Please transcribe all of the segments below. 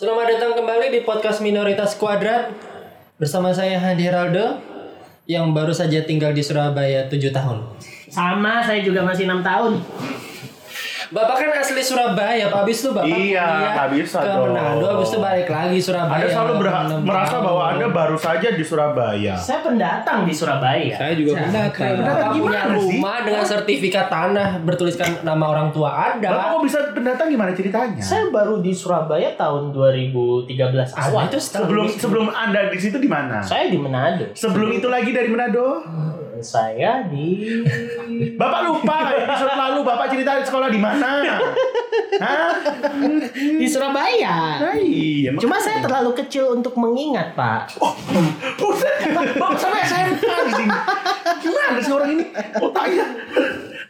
Selamat datang kembali di podcast Minoritas Kuadrat bersama saya Hadi Heraldo yang baru saja tinggal di Surabaya 7 tahun. Sama, saya juga masih enam tahun. Bapak kan asli Surabaya, Pak. Habis itu Bapak Iya, kuliah bisa ke dong. Manado, habis itu balik lagi Surabaya. Anda selalu berha- enam merasa bahwa Anda baru saja di Surabaya. Saya pendatang di Surabaya. Saya juga pendatang. Bapak punya Gimana sih? rumah dengan sertifikat tanah bertuliskan nama orang tua Anda. Bapak kok bisa pendatang gimana ceritanya? Saya baru di Surabaya tahun 2013 awal. itu sebelum sebelum Anda di situ di mana? Saya di Manado. Sebelum itu lagi dari Manado? Saya di Bapak lupa episode lalu Bapak cerita sekolah di mana? Hah? di Surabaya. Nah, iya. Cuma saya terlalu kecil untuk mengingat, Pak. Oh, buset. Bapak sampai SMP. Gimana sih orang ini? Otaknya.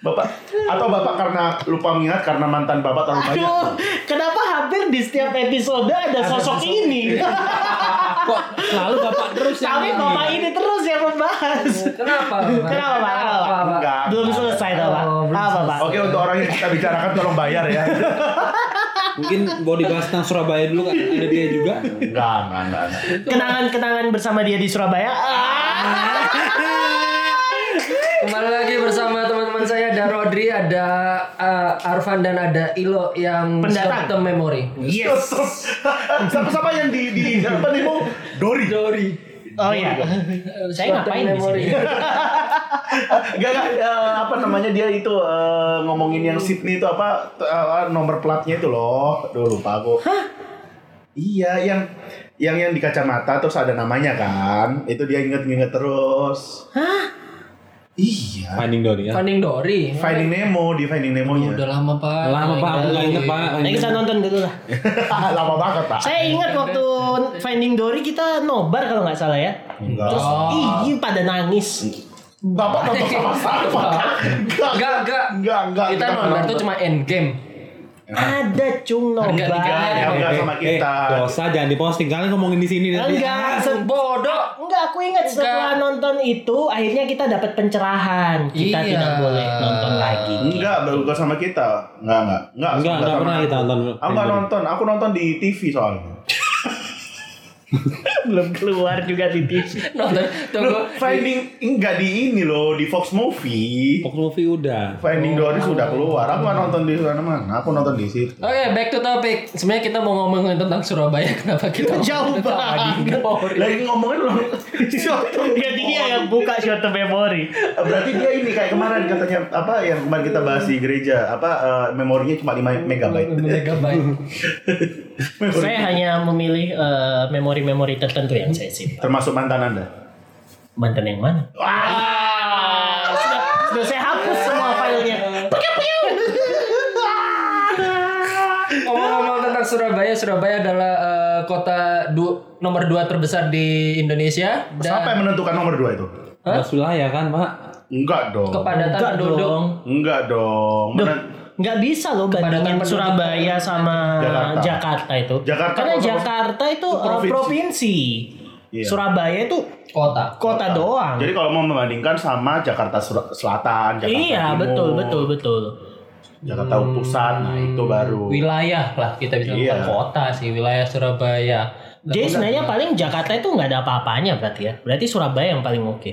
Bapak atau Bapak karena lupa mengingat karena mantan Bapak terlalu banyak. Aduh, kenapa hampir di setiap episode ada sosok ini? Kok selalu bapak terus yang Tapi bapak ini terus yang membahas. Kenapa? Kenapa, Pak? Kenapa, Pak? Enggak. Belum selesai, toh, Pak. Oh, Apa, Pak? Oke untuk orang yang kita bicarakan tolong bayar ya. Mungkin mau dibahas tentang Surabaya dulu kan ada dia juga. Enggak, enggak, enggak. Kenangan-kenangan bersama dia di Surabaya. Ah. Kembali lagi bersama teman-teman saya ada Rodri, ada uh, Arfan dan ada Ilo yang Pendatang. term memory. Yes. Sama-sama yang di di apa nih mau Dori. Dori. Oh iya. Saya ngapain di sini? Gak, gak, eh, apa namanya dia itu eh, ngomongin yang Sydney itu apa eh, nomor platnya itu loh. Duh lupa aku. Iya, yang yang yang di kacamata terus ada namanya kan. Itu dia inget-inget terus. Hah? Iya. Finding Dory ya. Finding Dory. Finding Nemo di Finding Nemo nya. Udah lama pak. Lama pak, aku nggak inget pak. Ayo kita nonton dulu lah. Lama banget pak. Saya ingat waktu Finding Dory kita nobar kalau nggak salah ya. Enggak. Terus ih pada nangis. Bapak nonton sama-sama. Enggak, Enggak, enggak. enggak, enggak. Kita nonton tuh cuma end game. Ada cung Enggak, nobar. enggak, Ya, enggak sama Eh, kita. dosa jangan diposting kalian ngomongin di sini nanti. Enggak, se- Bodoh. Enggak, aku ingat setelah nonton itu akhirnya kita dapat pencerahan. Kita Iya. tidak boleh nonton lagi. Enggak, bukan sama kita. Enggak, enggak. Enggak, Enggak, enggak sama pernah kita nonton. Aku enggak nonton, aku nonton di TV soalnya. Belum keluar juga di TV. Nonton. Tunggu. Loh, Finding enggak di ini loh, di Fox Movie. Fox Movie udah. Finding Dory sudah keluar. Aku nggak nonton di sana mana. Aku nonton di situ. Oke, back to topic. Sebenarnya kita mau ngomongin tentang Surabaya. Kenapa kita Jauh banget. Lagi ngomongin loh. Dia dia yang buka short memory. Berarti dia ini kayak kemarin katanya apa yang kemarin kita bahas di gereja apa eh, memorinya cuma 5 megabyte. Megabyte. Saya hanya memilih eh, memori-memori tertentu yang saya simpan. Termasuk mantan Anda. Mantan yang mana? Wah. Sudah, sudah saya hapus semua filenya. Ngomong-ngomong tentang Surabaya, Surabaya adalah eh, kota du- nomor dua terbesar di Indonesia Siapa yang dan menentukan nomor 2 itu? Mas wilayah kan pak. Enggak dong. kepadatan Enggak penduduk. dong. Enggak dong. Menen- nggak bisa loh bandingin. Surabaya sama Jakarta. Jakarta, itu. Jakarta Karena kota- Jakarta itu, itu provinsi. provinsi. Iya. Surabaya itu Kota. kota doang. Jadi kalau mau membandingkan sama Jakarta Sur- Selatan, Jakarta iya, Timur, betul, betul, betul. Jakarta Pusat, nah itu baru. Wilayah lah kita bisa Iya. kota sih, wilayah Surabaya. Jadi sebenarnya paling Jakarta itu nggak ada apa-apanya berarti ya. Berarti Surabaya yang paling oke.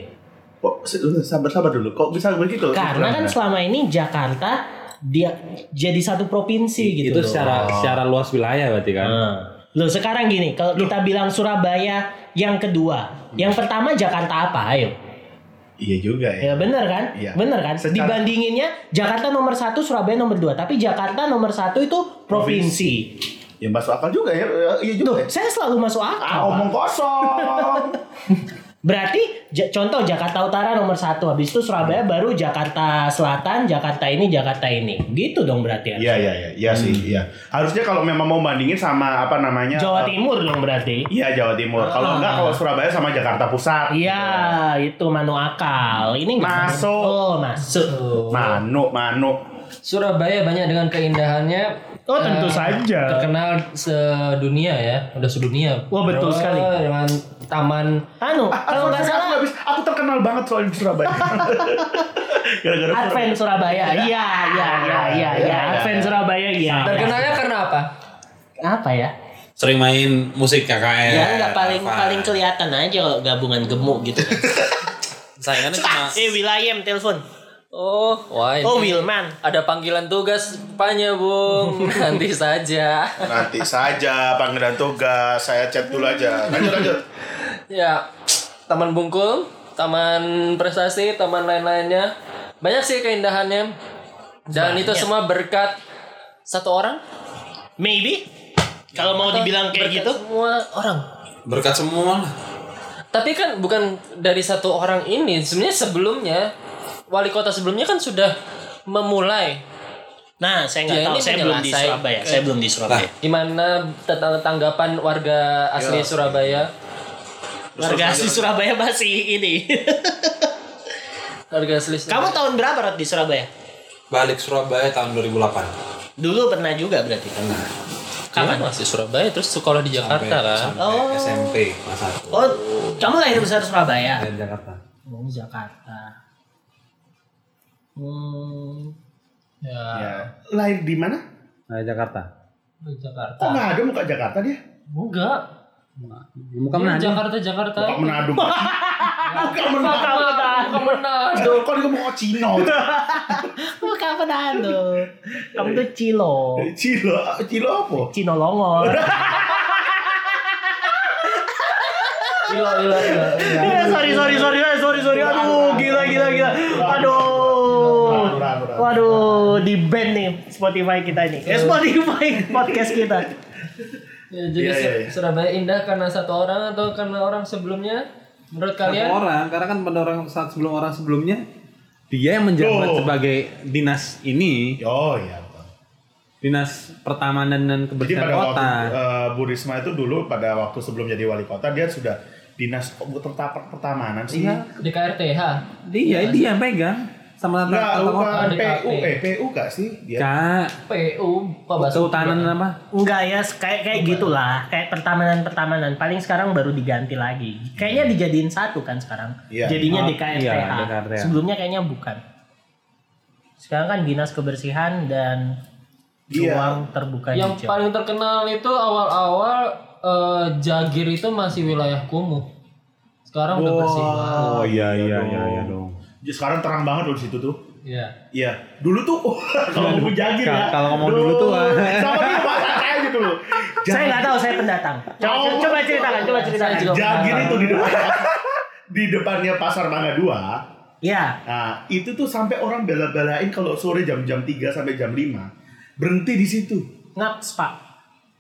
Kok sabar-sabar dulu. Kok bisa begitu? Karena kan selama ini Jakarta dia jadi satu provinsi gitu Itu loh. secara secara luas wilayah berarti kan. Nah, Loh sekarang gini, kalau kita bilang Surabaya yang kedua, yang pertama Jakarta apa? Ayo. Iya juga ya. Ya bener kan? Iya. Bener kan? Secara- Dibandinginnya Jakarta nomor satu, Surabaya nomor dua. Tapi Jakarta nomor satu itu provinsi. Ya masuk akal juga ya. Ya, Iya juga. Tuh, ya. saya selalu masuk Ah, akal. omong kosong. Berarti contoh Jakarta Utara nomor satu, habis itu Surabaya baru Jakarta Selatan, Jakarta ini, Jakarta ini. Gitu dong berarti ya. Iya iya iya, iya sih, iya. Harusnya kalau memang mau bandingin sama apa namanya? Jawa eh, Timur dong berarti. Iya Jawa Timur. Kalau enggak kalau Surabaya sama Jakarta Pusat. Iya, itu manu akal. Ini Masuk. Oh, masuk. Manu, Manu. Surabaya banyak dengan keindahannya. Oh, tentu eh, saja. Terkenal sedunia ya, udah sedunia. Wah, betul Bro, sekali. Dengan taman Anu, Ah, kalau nggak aku, salah habis, aku terkenal banget soal di Surabaya. Gara-gara Advent Surabaya. Iya, iya, iya, iya, iya. Advent Surabaya iya. terkenalnya karena apa? Apa ya? sering main musik KKN. Ya nggak paling apa. paling kelihatan aja kalau gabungan gemuk gitu. kan. Sayangannya cuma eh Wilayem telepon. Oh, wah ini Oh Wilman. ada panggilan tugas Panya Bung. Nanti saja. Nanti saja panggilan tugas, saya chat dulu aja. Lanjut lanjut. Ya, Taman Bungkul, Taman Prestasi, taman lain-lainnya. Banyak sih keindahannya. Dan itu Banyak. semua berkat satu orang. Maybe. Kalau mau Atau dibilang kayak berkat gitu. Semua orang. berkat semua lah. Tapi kan bukan dari satu orang ini. Sebenarnya sebelumnya wali kota sebelumnya kan sudah memulai Nah, saya nggak Ya, tahu. Saya belum di. Surabaya. Saya belum di Surabaya. gimana tentang tanggapan warga asli Surabaya. Warga asli Surabaya masih ini. Warga asli Kamu Surabaya. tahun berapa Rod, di Surabaya? Balik Surabaya tahun 2008. Dulu pernah juga berarti. Kapan masih Surabaya terus sekolah di Jakarta Sampai- kan? sampai Oh. SMP kelas 1. Oh, kamu lahir besar Surabaya? Dari Jakarta. Oh, Jakarta. Hmm. Ya, Ya. Lahir di mana? Dari Jakarta. di Jakarta. Kok nggak ada muka Jakarta dia? Enggak. Muka Ini mana? Jakarta Jakarta. Muka Manado. Muka Manado. Bukan Manado. Kok dia ngomong Cino? Bukan Manado. Kamu tuh Cilo. Cilo, Cilo apa? Cino Longor. Gila, gila, gila. Eh, sorry, sorry, sorry, eh, sorry, sorry. Aduh, gila, gila, gila. Aduh. Waduh, di band nih Spotify kita ini. Eh, Spotify podcast kita. Ya, jadi iya, Sur- iya. Surabaya indah karena satu orang atau karena orang sebelumnya? Menurut Satu kalian? orang, karena kan pada orang saat sebelum orang sebelumnya dia yang menjabat Loh. sebagai dinas ini, Oh iya. dinas pertamanan dan Jadi kebersihan pada kota. waktu eh, Bu Risma itu dulu pada waktu sebelum jadi wali kota dia sudah dinas pertamanan sih. Iya. Di KRTH. Dia dia yang pegang sama tata kota. bukan Di PU, eh PU gak sih dia? Kak, PU, kehutanan apa? Enggak ya, kayak kayak gitulah, kayak pertamanan-pertamanan. Paling sekarang baru diganti lagi. Kayaknya dijadiin satu kan sekarang. Iya. Jadinya Oh, DKRTH. iya. Sebelumnya kayaknya bukan. Sekarang kan Dinas Kebersihan dan Iya. Ruang Terbuka Yang Hijau. paling terkenal itu awal-awal eh, Jagir itu masih wilayah kumuh. Sekarang udah bersih banget. Oh iya iya iya iya dong. Jadi Sekarang terang banget loh di situ tuh. Iya. Iya, dulu tuh kalau ngomong jagir ya. Kalau- kalau ngomong dulu tuh, ah. sama dia bahasa kayak gitu loh. Saya nggak tahu, saya pendatang. Coba, Oh. coba ceritakan, coba ceritakan. Saya juga Jagir itu di depan di depannya pasar Mangga 2. Iya. Nah, itu tuh sampai orang bela-belain kalau sore jam-jam 3 sampai jam 5 berhenti di situ. Ngaps, Pak.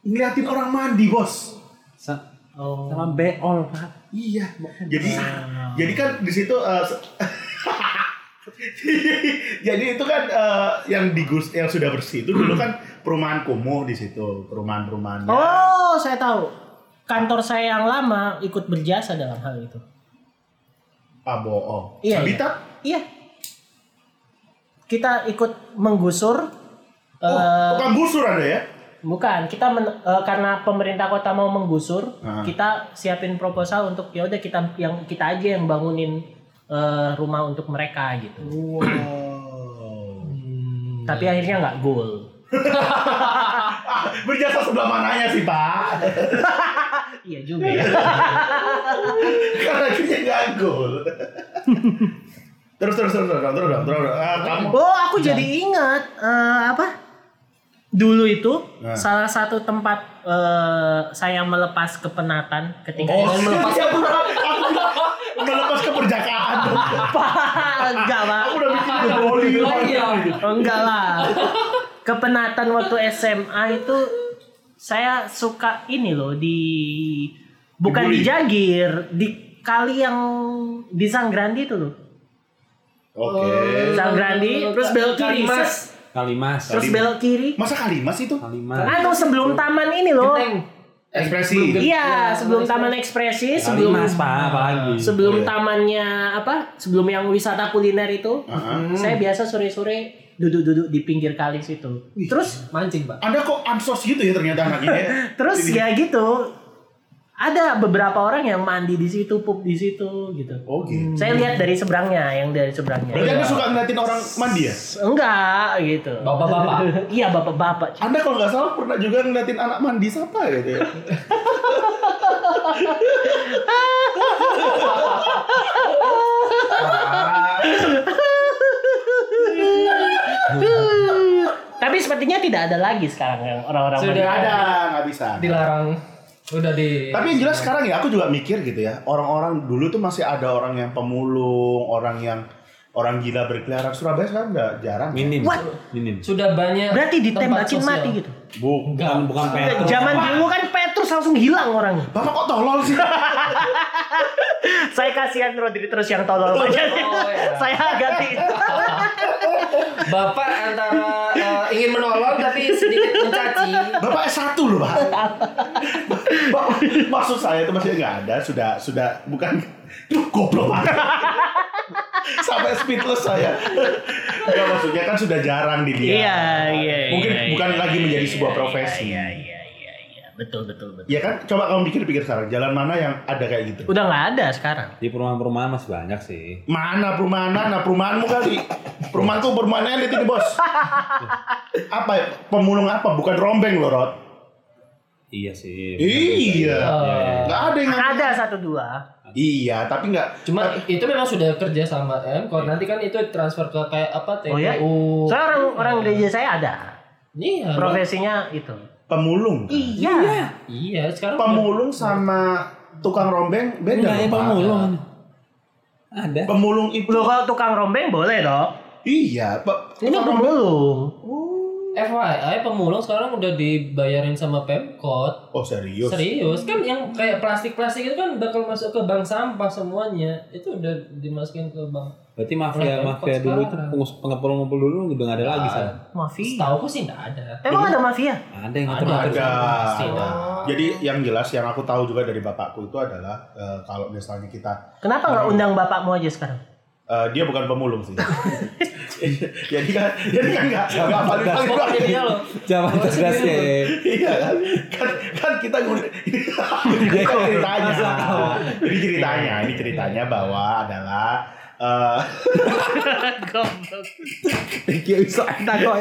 Ngeliatin orang mandi, Bos. Sa- Oh. sama beol pak. Iya. Jadi jadi kan di situ se- jadi itu kan eh, yang di Gus yang sudah bersih itu dulu kan perumahan kumuh di situ, perumahan-perumahan. Oh, saya tahu. Kantor saya yang lama ikut berjasa dalam hal itu. Ah, bohong. Iya, Habitat? Iya. Kita ikut menggusur. Oh, eh, tukang gusur ada ya? bukan, kita men- eh, karena pemerintah kota mau menggusur, Ah. kita siapin proposal untuk ya udah kita yang kita aja yang bangunin eh, rumah untuk mereka gitu. Wow. Tapi akhirnya nggak goal. Berjasa sebelah mananya sih, Pak? iya juga ya. Karena akhirnya nggak gol. terus terus terus terus terus terus terus. Ah, kamu Oh, aku jadi ingat eh, apa? Dulu itu Nah. salah satu tempat eh, saya melepas kepenatan ketika Oh, saya melepas bilang melepas keperjakaan enggak pak Aku udah bikin goli Iya. Oh, enggak lah kepenatan waktu SMA itu saya suka ini loh di bukan di. Jagir di kali yang di Sanggrandi itu loh Oke. Sanggrandi terus belok kiri Kalimas. Kalimas. terus belok kiri Masa kalimas itu? Kalimas. Anu sebelum taman ini loh Genteng. Ekspresi. Iya, sebelum Taman Ekspresi, sebelum Kalimas pak, apalagi. sebelum Oh, iya. tamannya apa? Sebelum yang wisata kuliner itu, Uh-huh. saya biasa sore-sore duduk-duduk di pinggir kali situ. Terus Mancing, Pak. Anda kok ansos gitu ya ternyata anak ini. ya? terus ya gitu. Ada beberapa orang yang mandi di situ, pup di situ gitu. Oh gitu. Saya lihat dari seberangnya, yang dari seberangnya. Berarti anda suka ngeliatin orang mandi ya? Enggak gitu. Bapak-bapak. iya bapak-bapak. Anda kalau nggak salah pernah juga ngeliatin anak mandi siapa gitu ya? Tapi sepertinya tidak ada lagi sekarang yang orang-orang Sudah. ada, nggak bisa. Dilarang. Udah di Tapi yang jelas sekarang ya aku juga mikir gitu ya. Orang-orang dulu tuh masih ada orang yang pemulung, orang yang orang gila berkeliaran. Surabaya sekarang udah jarang. Minim. What? Minim. sudah banyak Berarti tempat ditembakin sosial. mati gitu. Bukan bukan Petrus. Zaman dulu kan Petrus langsung hilang orangnya. Bapak kok tolol sih? Saya kasihan Rodri terus yang tolol aja. Oh, iya. Saya ganti. Bapak antara eh, ingin menolong tapi sedikit mencaci. Bapak S1 loh, Pak. Maksud saya itu masih nggak ada, sudah sudah bukan Duh, goblok. Sampai speechless saya. Enggak maksudnya kan sudah jarang dilihat. Iya, iya, Mungkin iya, bukan iya, lagi iya, menjadi iya, sebuah iya, profesi. Iya, iya, iya, iya. Betul, betul, betul. Ya kan, coba kamu pikir-pikir sekarang, jalan mana yang ada kayak gitu? Udah nggak ada sekarang. Di perumahan-perumahan masih banyak sih. Mana perumahan mana? Perumahanmu kali. Perumahanku perumahan elit ini, Bos. apa ya? Pemulung apa? Bukan rombeng loh, Rod. Iya sih. Iya. Eh, Nggak ada yang Ada satu dua. Iya, tapi nggak Cuma itu memang sudah kerja sama Mkor. Nanti kan itu transfer ke kayak apa TPU. Oh ya? Saya orang orang gereja saya ada. Iya. Profesinya itu. pemulung. Iya. Iya, sekarang Pemulung sama tukang rombeng beda. Enggak ya pemulung. Ada. Pemulung itu Loh kalau tukang rombeng boleh dong. iya, Pak. Ini pemulung. FYI pemulung sekarang udah dibayarin sama Pemkot. Oh, serius. Serius kan yang kayak plastik-plastik itu kan bakal masuk ke bank sampah semuanya. Itu udah dimasukin ke bank. Berarti mafia mafia dulu itu pengus- pengepul-ngepul dulu udah nggak ada lagi sana. Mafia. Setahu aku sih enggak ada. Emang ada mafia? Ada yang Ada. ngatur-ngatur. Ada. Ada. Jadi yang jelas yang aku tahu juga dari bapakku itu adalah eh, kalau misalnya kita Kenapa nggak undang bapakmu aja sekarang? Eh, dia bukan pemulung sih. jadi kan jadi kan nggak nggak paling paling Oh, ini dia loh. Zaman cerdas ya. Iya kan? kan kan kita ngundang ini ceritanya ini ceritanya ini ceritanya bahwa adalah eh Kayak bisa kok.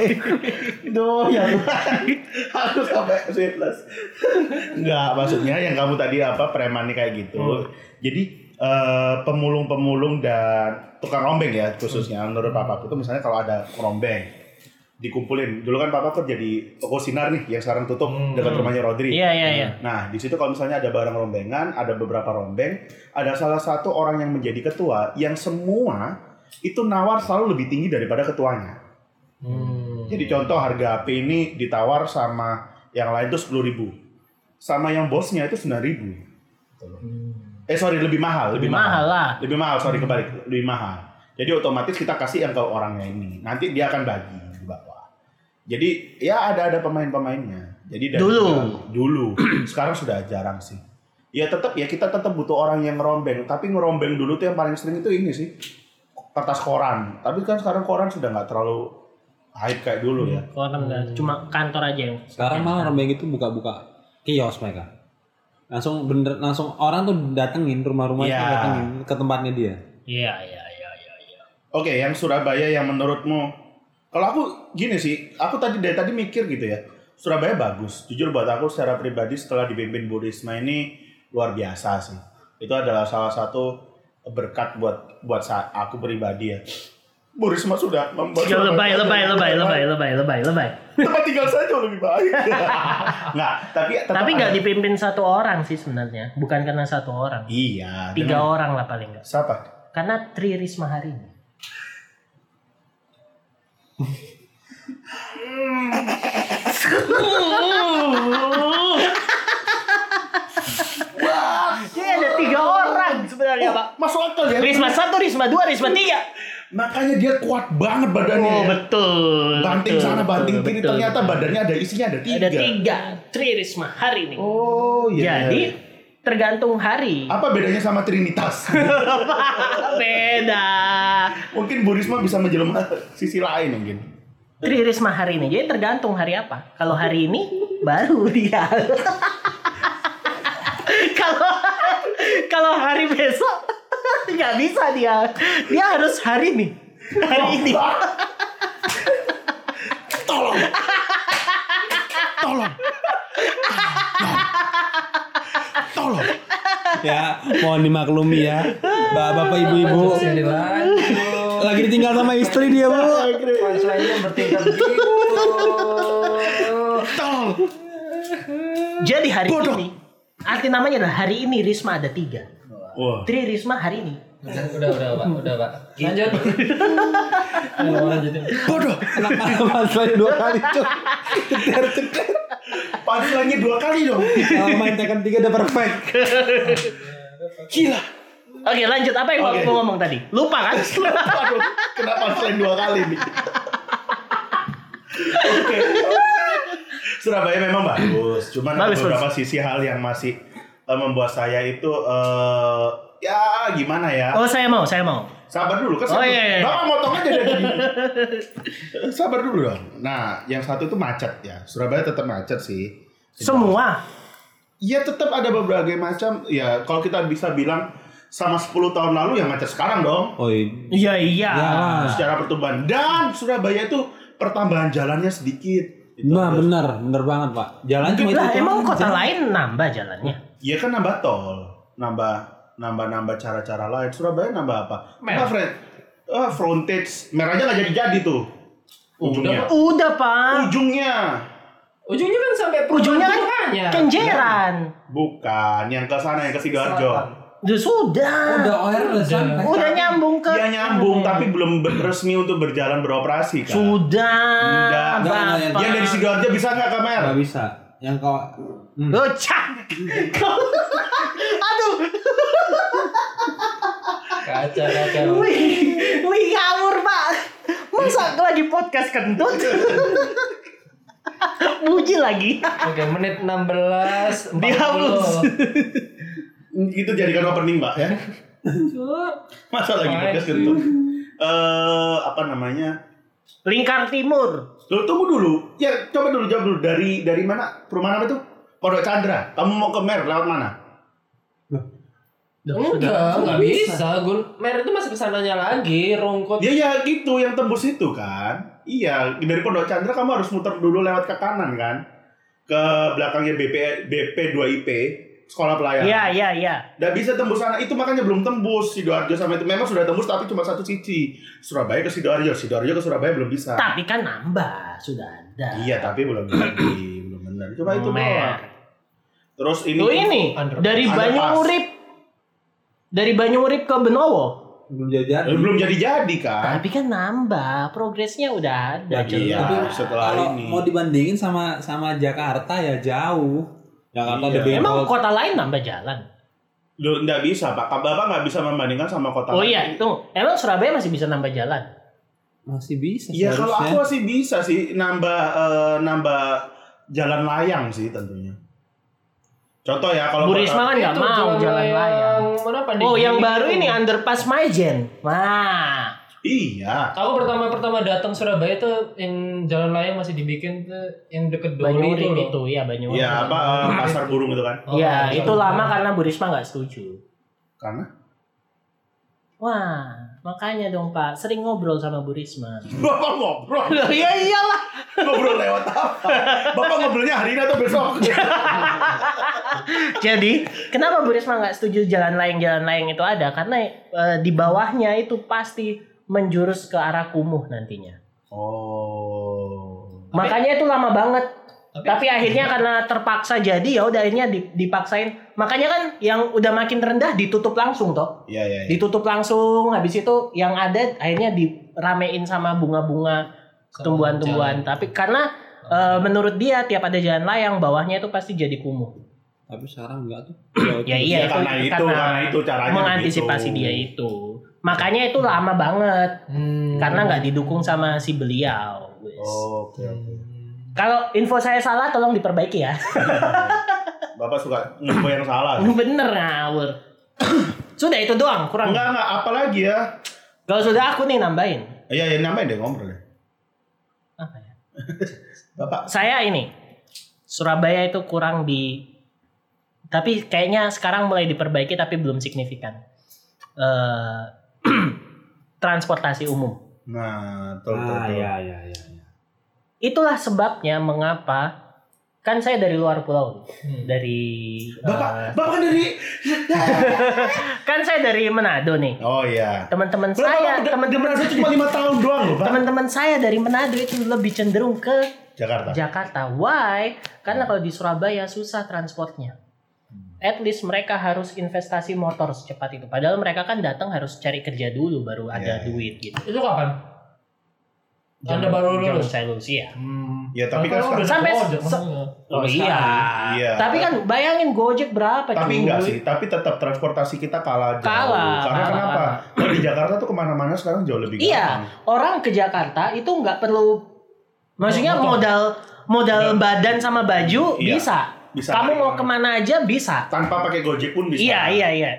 Duh, ya Tuhan. Aku sampai speechless. Enggak, maksudnya yang kamu tadi apa preman nih kayak gitu. Jadi eh, pemulung-pemulung dan tukang rombeng ya khususnya menurut papaku tuh misalnya kalau ada rombeng dikumpulin. Dulu kan papa kerja di toko sinar nih yang sekarang tutup dekat rumahnya Rodri. Iya iya iya. Nah, di situ kalau misalnya ada barang rombengan, ada beberapa rombeng, ada salah satu orang yang menjadi ketua yang semua itu nawar selalu lebih tinggi daripada ketuanya. Hmm. Jadi contoh harga HP ini ditawar sama yang lain tuh sepuluh ribu, sama yang bosnya itu sembilan ribu. Eh sorry lebih mahal, lebih, Lebih mahal lah. lebih mahal. Sorry kebalik, lebih mahal. Jadi otomatis kita kasih yang ke orangnya ini. Nanti dia akan bagi di bawah. Jadi ya ada ada pemain-pemainnya. Jadi dari Dulu. dulu. Sekarang sudah jarang sih. Ya tetap ya kita tetap butuh orang yang ngerombeng. Tapi ngerombeng dulu tuh yang paling sering itu ini sih kertas koran. Tapi kan sekarang koran sudah nggak terlalu hype kayak dulu ya. Kalau kan nggak, cuma kantor aja yang. Sekarang malah rombeng itu buka-buka kios mereka. Langsung bener langsung orang tuh datengin rumah-rumah itu Iya. datengin ke tempatnya dia. Iya iya iya iya. iya. Oke, yang Surabaya yang menurutmu kalau aku gini sih, aku tadi dari tadi mikir gitu ya. Surabaya bagus. Jujur buat aku secara pribadi setelah dipimpin Bu Risma ini luar biasa sih. Itu adalah salah satu berkat buat buat aku pribadi ya. Bu Risma sudah membuat Ya, lebay lebay lebay lebay lebay lebay lebay. Tempat tinggal saya jauh lebih baik. Nggak, tapi tetap Tapi nggak dipimpin satu orang sih sebenarnya. Bukan karena satu orang. Iya. Tiga dengan- orang lah paling nggak. Siapa? Karena Tri Risma hari ini. Jadi ada tiga orang sebenarnya pak. Masuk akal ya. Risma satu, Risma dua, Risma tiga. Makanya dia kuat banget badannya. Oh ya. betul. Banting betul, sana, banting betul, kiri. betul, Ternyata betul. badannya ada isinya ada tiga. ada tiga. Tri Risma hari ini. Oh iya. Jadi tergantung hari. apa bedanya sama Trinitas? Beda. mungkin Bu Risma bisa menjelma sisi lain mungkin. Tri Risma hari ini. Jadi tergantung hari apa. Kalau hari ini baru dia. Kalau kalau hari besok nggak bisa dia. Dia harus hari ini. Hari ini. Tolong. Tolong. Tolong. ya, mohon dimaklumi ya. Bapak-bapak ibu-ibu lagi ditinggal sama istri dia, Bu. Tolong. Jadi hari Bodoh. ini. Arti namanya adalah hari ini Risma ada tiga. Wah. Tri Risma hari ini. Udah, udah, udah, Pak. Udah, Pak. Lanjut. Ayo, lanjutin. Bodoh. Kenapa masalahnya dua kali, Cuk? Punchline-nya dua kali dong. Kalau main Tekken 3 udah perfect. Gila. Oke lanjut apa yang Oke. mau ngomong tadi? Lupa kan? Aduh, kenapa punchline dua kali nih? Oke. Surabaya memang bagus, cuman ada Bagus, beberapa sisi hal yang masih eh, membuat saya itu eh, ya gimana ya? Oh saya mau, saya mau. Sabar dulu kan. Oh, sabar. iya, iya. Bapak motong aja dari. Sabar dulu dong. Nah, yang satu itu macet ya. Surabaya tetap macet sih. Semua. Iya tetap ada berbagai macam. Ya kalau kita bisa bilang sama 10 tahun lalu yang macet sekarang dong. Oh, iya. Iya iya. Ya, secara pertumbuhan dan Surabaya itu pertambahan jalannya sedikit. Itu Nah, benar, benar banget, Pak. Jalan cuma itu. Lah emang kota lain nambah jalannya? Iya kan nambah tol, nambah nambah nambah cara-cara lain. Surabaya nambah apa? Mer. Nambah front, ah, frontage merahnya nggak jadi-jadi tuh. Ujungnya. Udah pak. Ujungnya. Ujungnya kan sampai Ujungnya kan perumahan kenjeran. Bukan, yang ke sana yang ke sidoarjo. Udah sudah. Udah OR udah sampai. Udah nyambung ke. Dia nyambung tapi belum resmi untuk berjalan beroperasi kan. Sudah. Enggak, yang- dari sidoarjo bisa nggak ke Mer? Nggak bisa. Yang kau hmm. Gocak. Aduh. Kaca, kaca. Wih, wih ngawur pak. Masa lagi podcast kentut? Muji lagi. Oke, menit 16. 40. Dihapus. Itu jadikan opening, Mbak ya. Masa lagi podcast gitu. Eh, apa namanya? Lingkar Timur. Loh, tunggu dulu. Ya, coba dulu jawab dulu dari dari mana? Perumahan apa itu? Pondok Chandra. Kamu mau ke Mer lewat mana? Enggak, enggak bisa. Gun Mer itu masih ke sananya lagi, rongkot. Ya ya gitu yang tembus itu kan. Iya, dari Pondok Chandra kamu harus muter dulu lewat ke kanan kan. Ke belakangnya BP BP 2 IP, sekolah pelayaran. Iya, iya, iya. Nggak bisa tembus sana. Itu makanya belum tembus Sidoarjo sama itu. Memang sudah tembus tapi cuma satu sisi. Surabaya ke Sidoarjo, Sidoarjo ke Surabaya belum bisa. Tapi kan nambah, sudah ada. Iya, tapi belum jadi, belum benar. Coba itu doang. Terus ini Tuh ini Underpass. dari. Banyurip dari Banyurip ke Benowo. belum jadi. Eh, belum jadi-jadi kan. Tapi kan nambah, progresnya udah ada. Iya, Tapi setelah Kalau ini. mau dibandingin sama sama Jakarta ya jauh. Jakarta Iya. Emang kota lain nambah jalan? Loh, nggak bisa, Pak. Bapak nggak bisa membandingkan sama kota Oh lain. iya, itu. Emang Surabaya masih bisa nambah jalan? masih bisa. Iya, kalau aku sih bisa sih nambah eh, nambah jalan layang sih tentunya. Contoh ya kalau Bu Risma kan nggak mau jalan layang. Mana Pak Oh, yang baru ini underpass Majen. Wah, Iya. Aku pertama-pertama datang Surabaya tuh yang jalan layang masih dibikin tuh yang deket Doli itu loh. itu, ya Banyurip. Iya, apa eh, pasar burung itu kan? Oh, Iya, pasar itu burung. lama karena Bu Risma nggak setuju. Karena Wah, makanya dong Pak, sering ngobrol sama Bu Risma. Bapak ngobrol. Loh, ya iyalah. ngobrol lewat apa? Bapak ngobrolnya hari ini atau besok? Jadi, kenapa Bu Risma nggak setuju jalan layang-jalan layang itu ada? Karena eh, di bawahnya itu pasti menjurus ke arah kumuh nantinya. oh. Makanya itu lama banget. Tapi- Tapi, akhirnya karena terpaksa jadi ya udah akhirnya di- dipaksain. Makanya kan yang udah makin rendah ditutup langsung toh. Iya, iya. iya. Ditutup langsung habis itu yang ada akhirnya diramein sama bunga-bunga tumbuhan-tumbuhan. Tapi karena eh, menurut dia tiap ada jalan layang bawahnya itu pasti jadi kumuh. Tapi sekarang enggak tuh. Ya iya Ya, karena itu, karena itu caranya mengantisipasi begitu. dia itu. Makanya itu lama banget Hmm. karena nggak didukung sama si beliau. Oh, Oke, oke. Kalau info saya salah tolong diperbaiki ya. Bapak suka info yang salah. Bener ngawur. sudah itu doang, kurang. Enggak, enggak, apalagi ya? Kalau sudah aku nih nambahin. Iya, ya nambahin deh ngobrol deh. Apa ya? Bapak Saya ini Surabaya itu kurang di Tapi kayaknya sekarang mulai diperbaiki tapi belum signifikan. Eh transportasi umum. Nah, betul betul. Ah, betul. iya iya iya. iya. Itulah sebabnya mengapa kan saya dari luar pulau, dari Bapak, eh, bapak kan dari kan saya dari Manado nih. Oh iya. Teman-teman saya, teman-teman udah cuma lima tahun doang loh, Pak. teman-teman saya dari Manado itu lebih cenderung ke Jakarta. Jakarta. Why? Karena kalau di Surabaya susah transportnya. At least mereka harus investasi motor secepat itu. Padahal mereka kan datang harus cari kerja dulu baru ada Iya, iya. duit gitu. Itu kapan? Anda baru lulus? saya lulus iya. Hmm. Ya, tapi kan udah sampai Gojek, se-. Oh iya. Iya. Tapi kan bayangin Gojek berapa tapi cuy? enggak sih, tapi tetap transportasi kita kalah jauh. Kalah, Karena kalah, kenapa? kalah. Kalau di Jakarta tuh ke mana-mana sekarang jauh lebih Iya, gampang. orang ke Jakarta itu nggak perlu maksudnya modal modal badan sama baju Iya, bisa. Bisa. Kamu mau ke mana aja bisa. Tanpa pakai Gojek pun bisa. Iya, iya, iya.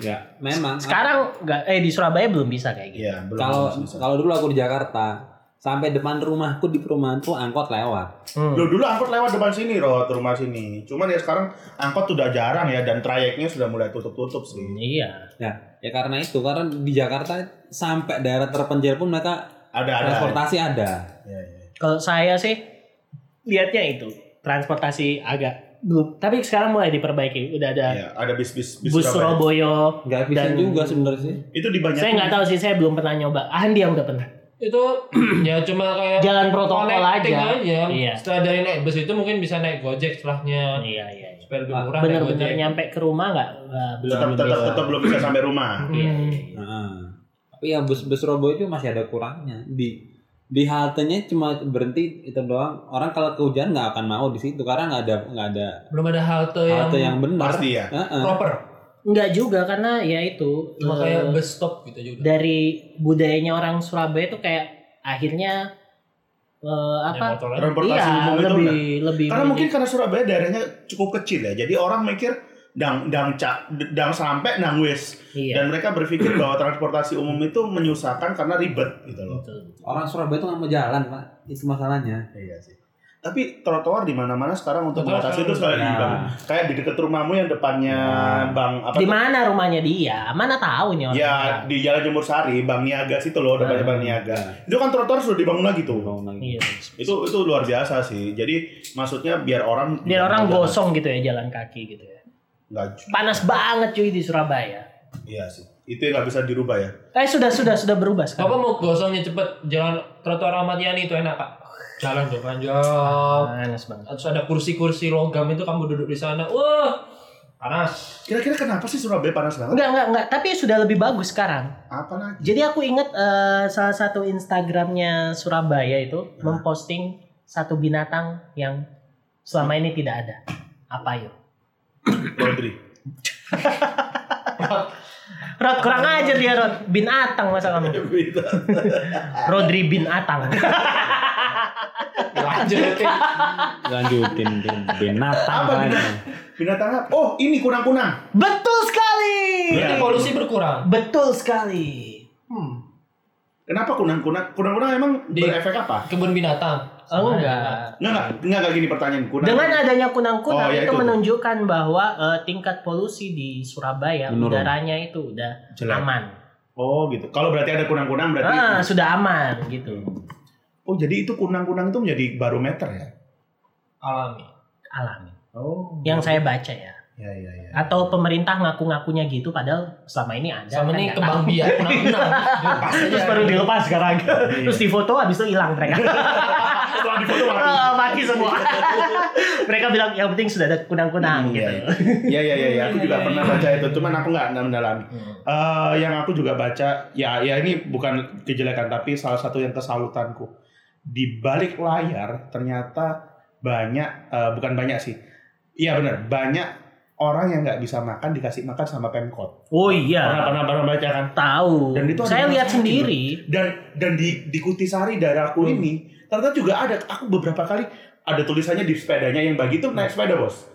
Ya, memang. Sekarang nggak eh di Surabaya belum bisa kayak gitu. Belum kalau bisa. kalau dulu aku di Jakarta sampai depan rumahku di perumahan tuh angkot lewat. Hmm. Loh, dulu angkot lewat depan sini, Rot, rumah sini. Cuman ya sekarang angkot udah jarang ya dan trayeknya sudah mulai tutup-tutup sih. Iya. Ya, ya karena itu karena di Jakarta sampai daerah terpencil pun mereka Ada ada. transportasi ada. Iya, iya. Kalau saya sih lihatnya itu transportasi agak belum. Tapi sekarang mulai diperbaiki. Udah ada Iya, ada bis-bis bis bus Surabaya. Surabaya. Nggak Dan- juga sebenarnya sih. Itu dibanyakin. Saya nggak tahu sih. Saya belum pernah nyoba. Andi yang udah pernah. Itu ya cuma kayak Jalan protokol aja. aja. Iya. Setelah dari naik bus itu mungkin bisa naik Gojek setelahnya Iya iya. iya. supaya lebih murah naik Bener-bener Gojek. nyampe ke rumah nggak? Belum tetap belum tetap bisa. tetap belum bisa sampai rumah. Iya, Hmm. iya, iya. Heeh. Tapi ya bus bus Surabaya itu masih ada kurangnya. Di di haltenya cuma berhenti itu doang. Orang kalau kehujanan nggak akan mau di situ karena nggak ada nggak ada Belum ada halte yang, halte yang benar. Pasti ya. Heeh. proper. Nggak juga karena ya itu Cuma eh, kayak bus stop gitu juga. dari budayanya orang Surabaya itu kayak akhirnya Naik apa? Transportasi Iya, umum itu lebih lebih Karena mungkin karena Surabaya daerahnya cukup kecil ya. Jadi orang mikir dang dang cak dang sampai dang wis. iya. Dan mereka berpikir bahwa transportasi umum itu menyusahkan karena ribet gitu loh. Betul. Orang Surabaya itu nggak mau jalan pak. Itu masalahnya. Iya sih. Tapi trotoar di mana-mana sekarang untuk mengatasi itu sekali Ya. dibangun. Kayak di dekat rumahmu yang depannya Ya. Bang apa Di mana rumahnya dia? Mana tahu nih orang. Ya di Jalan Jemur Sari, Bang Niaga situ loh, depannya Ah. Bang Niaga. Itu kan trotoar sudah dibangun lagi tuh. Bangun lagi. Iya. Itu itu luar biasa sih. Jadi maksudnya biar orang Biar orang jalan- gosong gitu ya jalan kaki gitu ya. Nggak- Panas banget cuy di Surabaya. Iya sih. Itu yang nggak bisa dirubah ya. Eh sudah sudah sudah berubah Bapak sekarang. mau gosongnya cepet jalan trotoar Ahmad Yani itu enak pak. Jalan tuh panjang. Panas banget. Terus ada kursi-kursi logam itu kamu duduk di sana. Wah panas. Kira-kira kenapa sih Surabaya panas banget? Enggak enggak enggak, tapi sudah lebih bagus sekarang. Apa lagi? Jadi aku ingat eh, salah satu Instagramnya Surabaya itu memposting satu binatang yang selama ini tidak ada. Apa yuk? Rodri. Rod kurang aja dia Rod. Bin Atang masa kamu. Rodri bin Atang. Lanjut. Lanjutin Bin. binatang Apa kan. Binatang apa? Oh, ini kunang-kunang. Betul sekali. Berarti Iya. polusi berkurang. Betul sekali. Hmm. Kenapa kunang-kunang? Kunang-kunang emang Di- berefek apa? Kebun binatang. Oh, enggak. Enggak, enggak, enggak, enggak gini pertanyaan kunang. Dengan adanya kunang-kunang Oh, ya itu, itu. menunjukkan bahwa eh, tingkat polusi di Surabaya Menurun. udaranya itu udah Jelek. aman. Oh, gitu. Kalau berarti ada kunang-kunang berarti Ah, sudah aman gitu. Oh, jadi itu kunang-kunang itu menjadi barometer ya? Alami. Alami. Oh. Yang saya baca ya. Ya, ya, ya. Atau pemerintah ngaku-ngakunya gitu padahal selama ini ada. Kan nih nggak kembang tahu. biak Terus baru dilepas sekarang. Terus difoto habis itu hilang mereka. Setelah difoto mati. Ah, mati semua. mereka bilang yang penting sudah ada kunang-kunang Iya, gitu. Iya, iya, iya, iya. Aku juga Iya, pernah iya. baca itu, cuman aku nggak mendalami. Eh, yang aku juga baca, ya, ya ini bukan kejelekan, tapi salah satu yang kesalutanku. Di balik layar ternyata banyak, eh, bukan banyak sih. Iya benar, banyak orang yang nggak bisa makan dikasih makan sama pemkot. Oh Pernah iya. pernah pernah baca kan? Tahu. Dan itu Saya lihat masalah sendiri. Dan dan di di Kutisari daerahku Hmm. ini ternyata juga ada. Aku beberapa kali ada tulisannya di sepedanya yang bagi itu naik sepeda bos.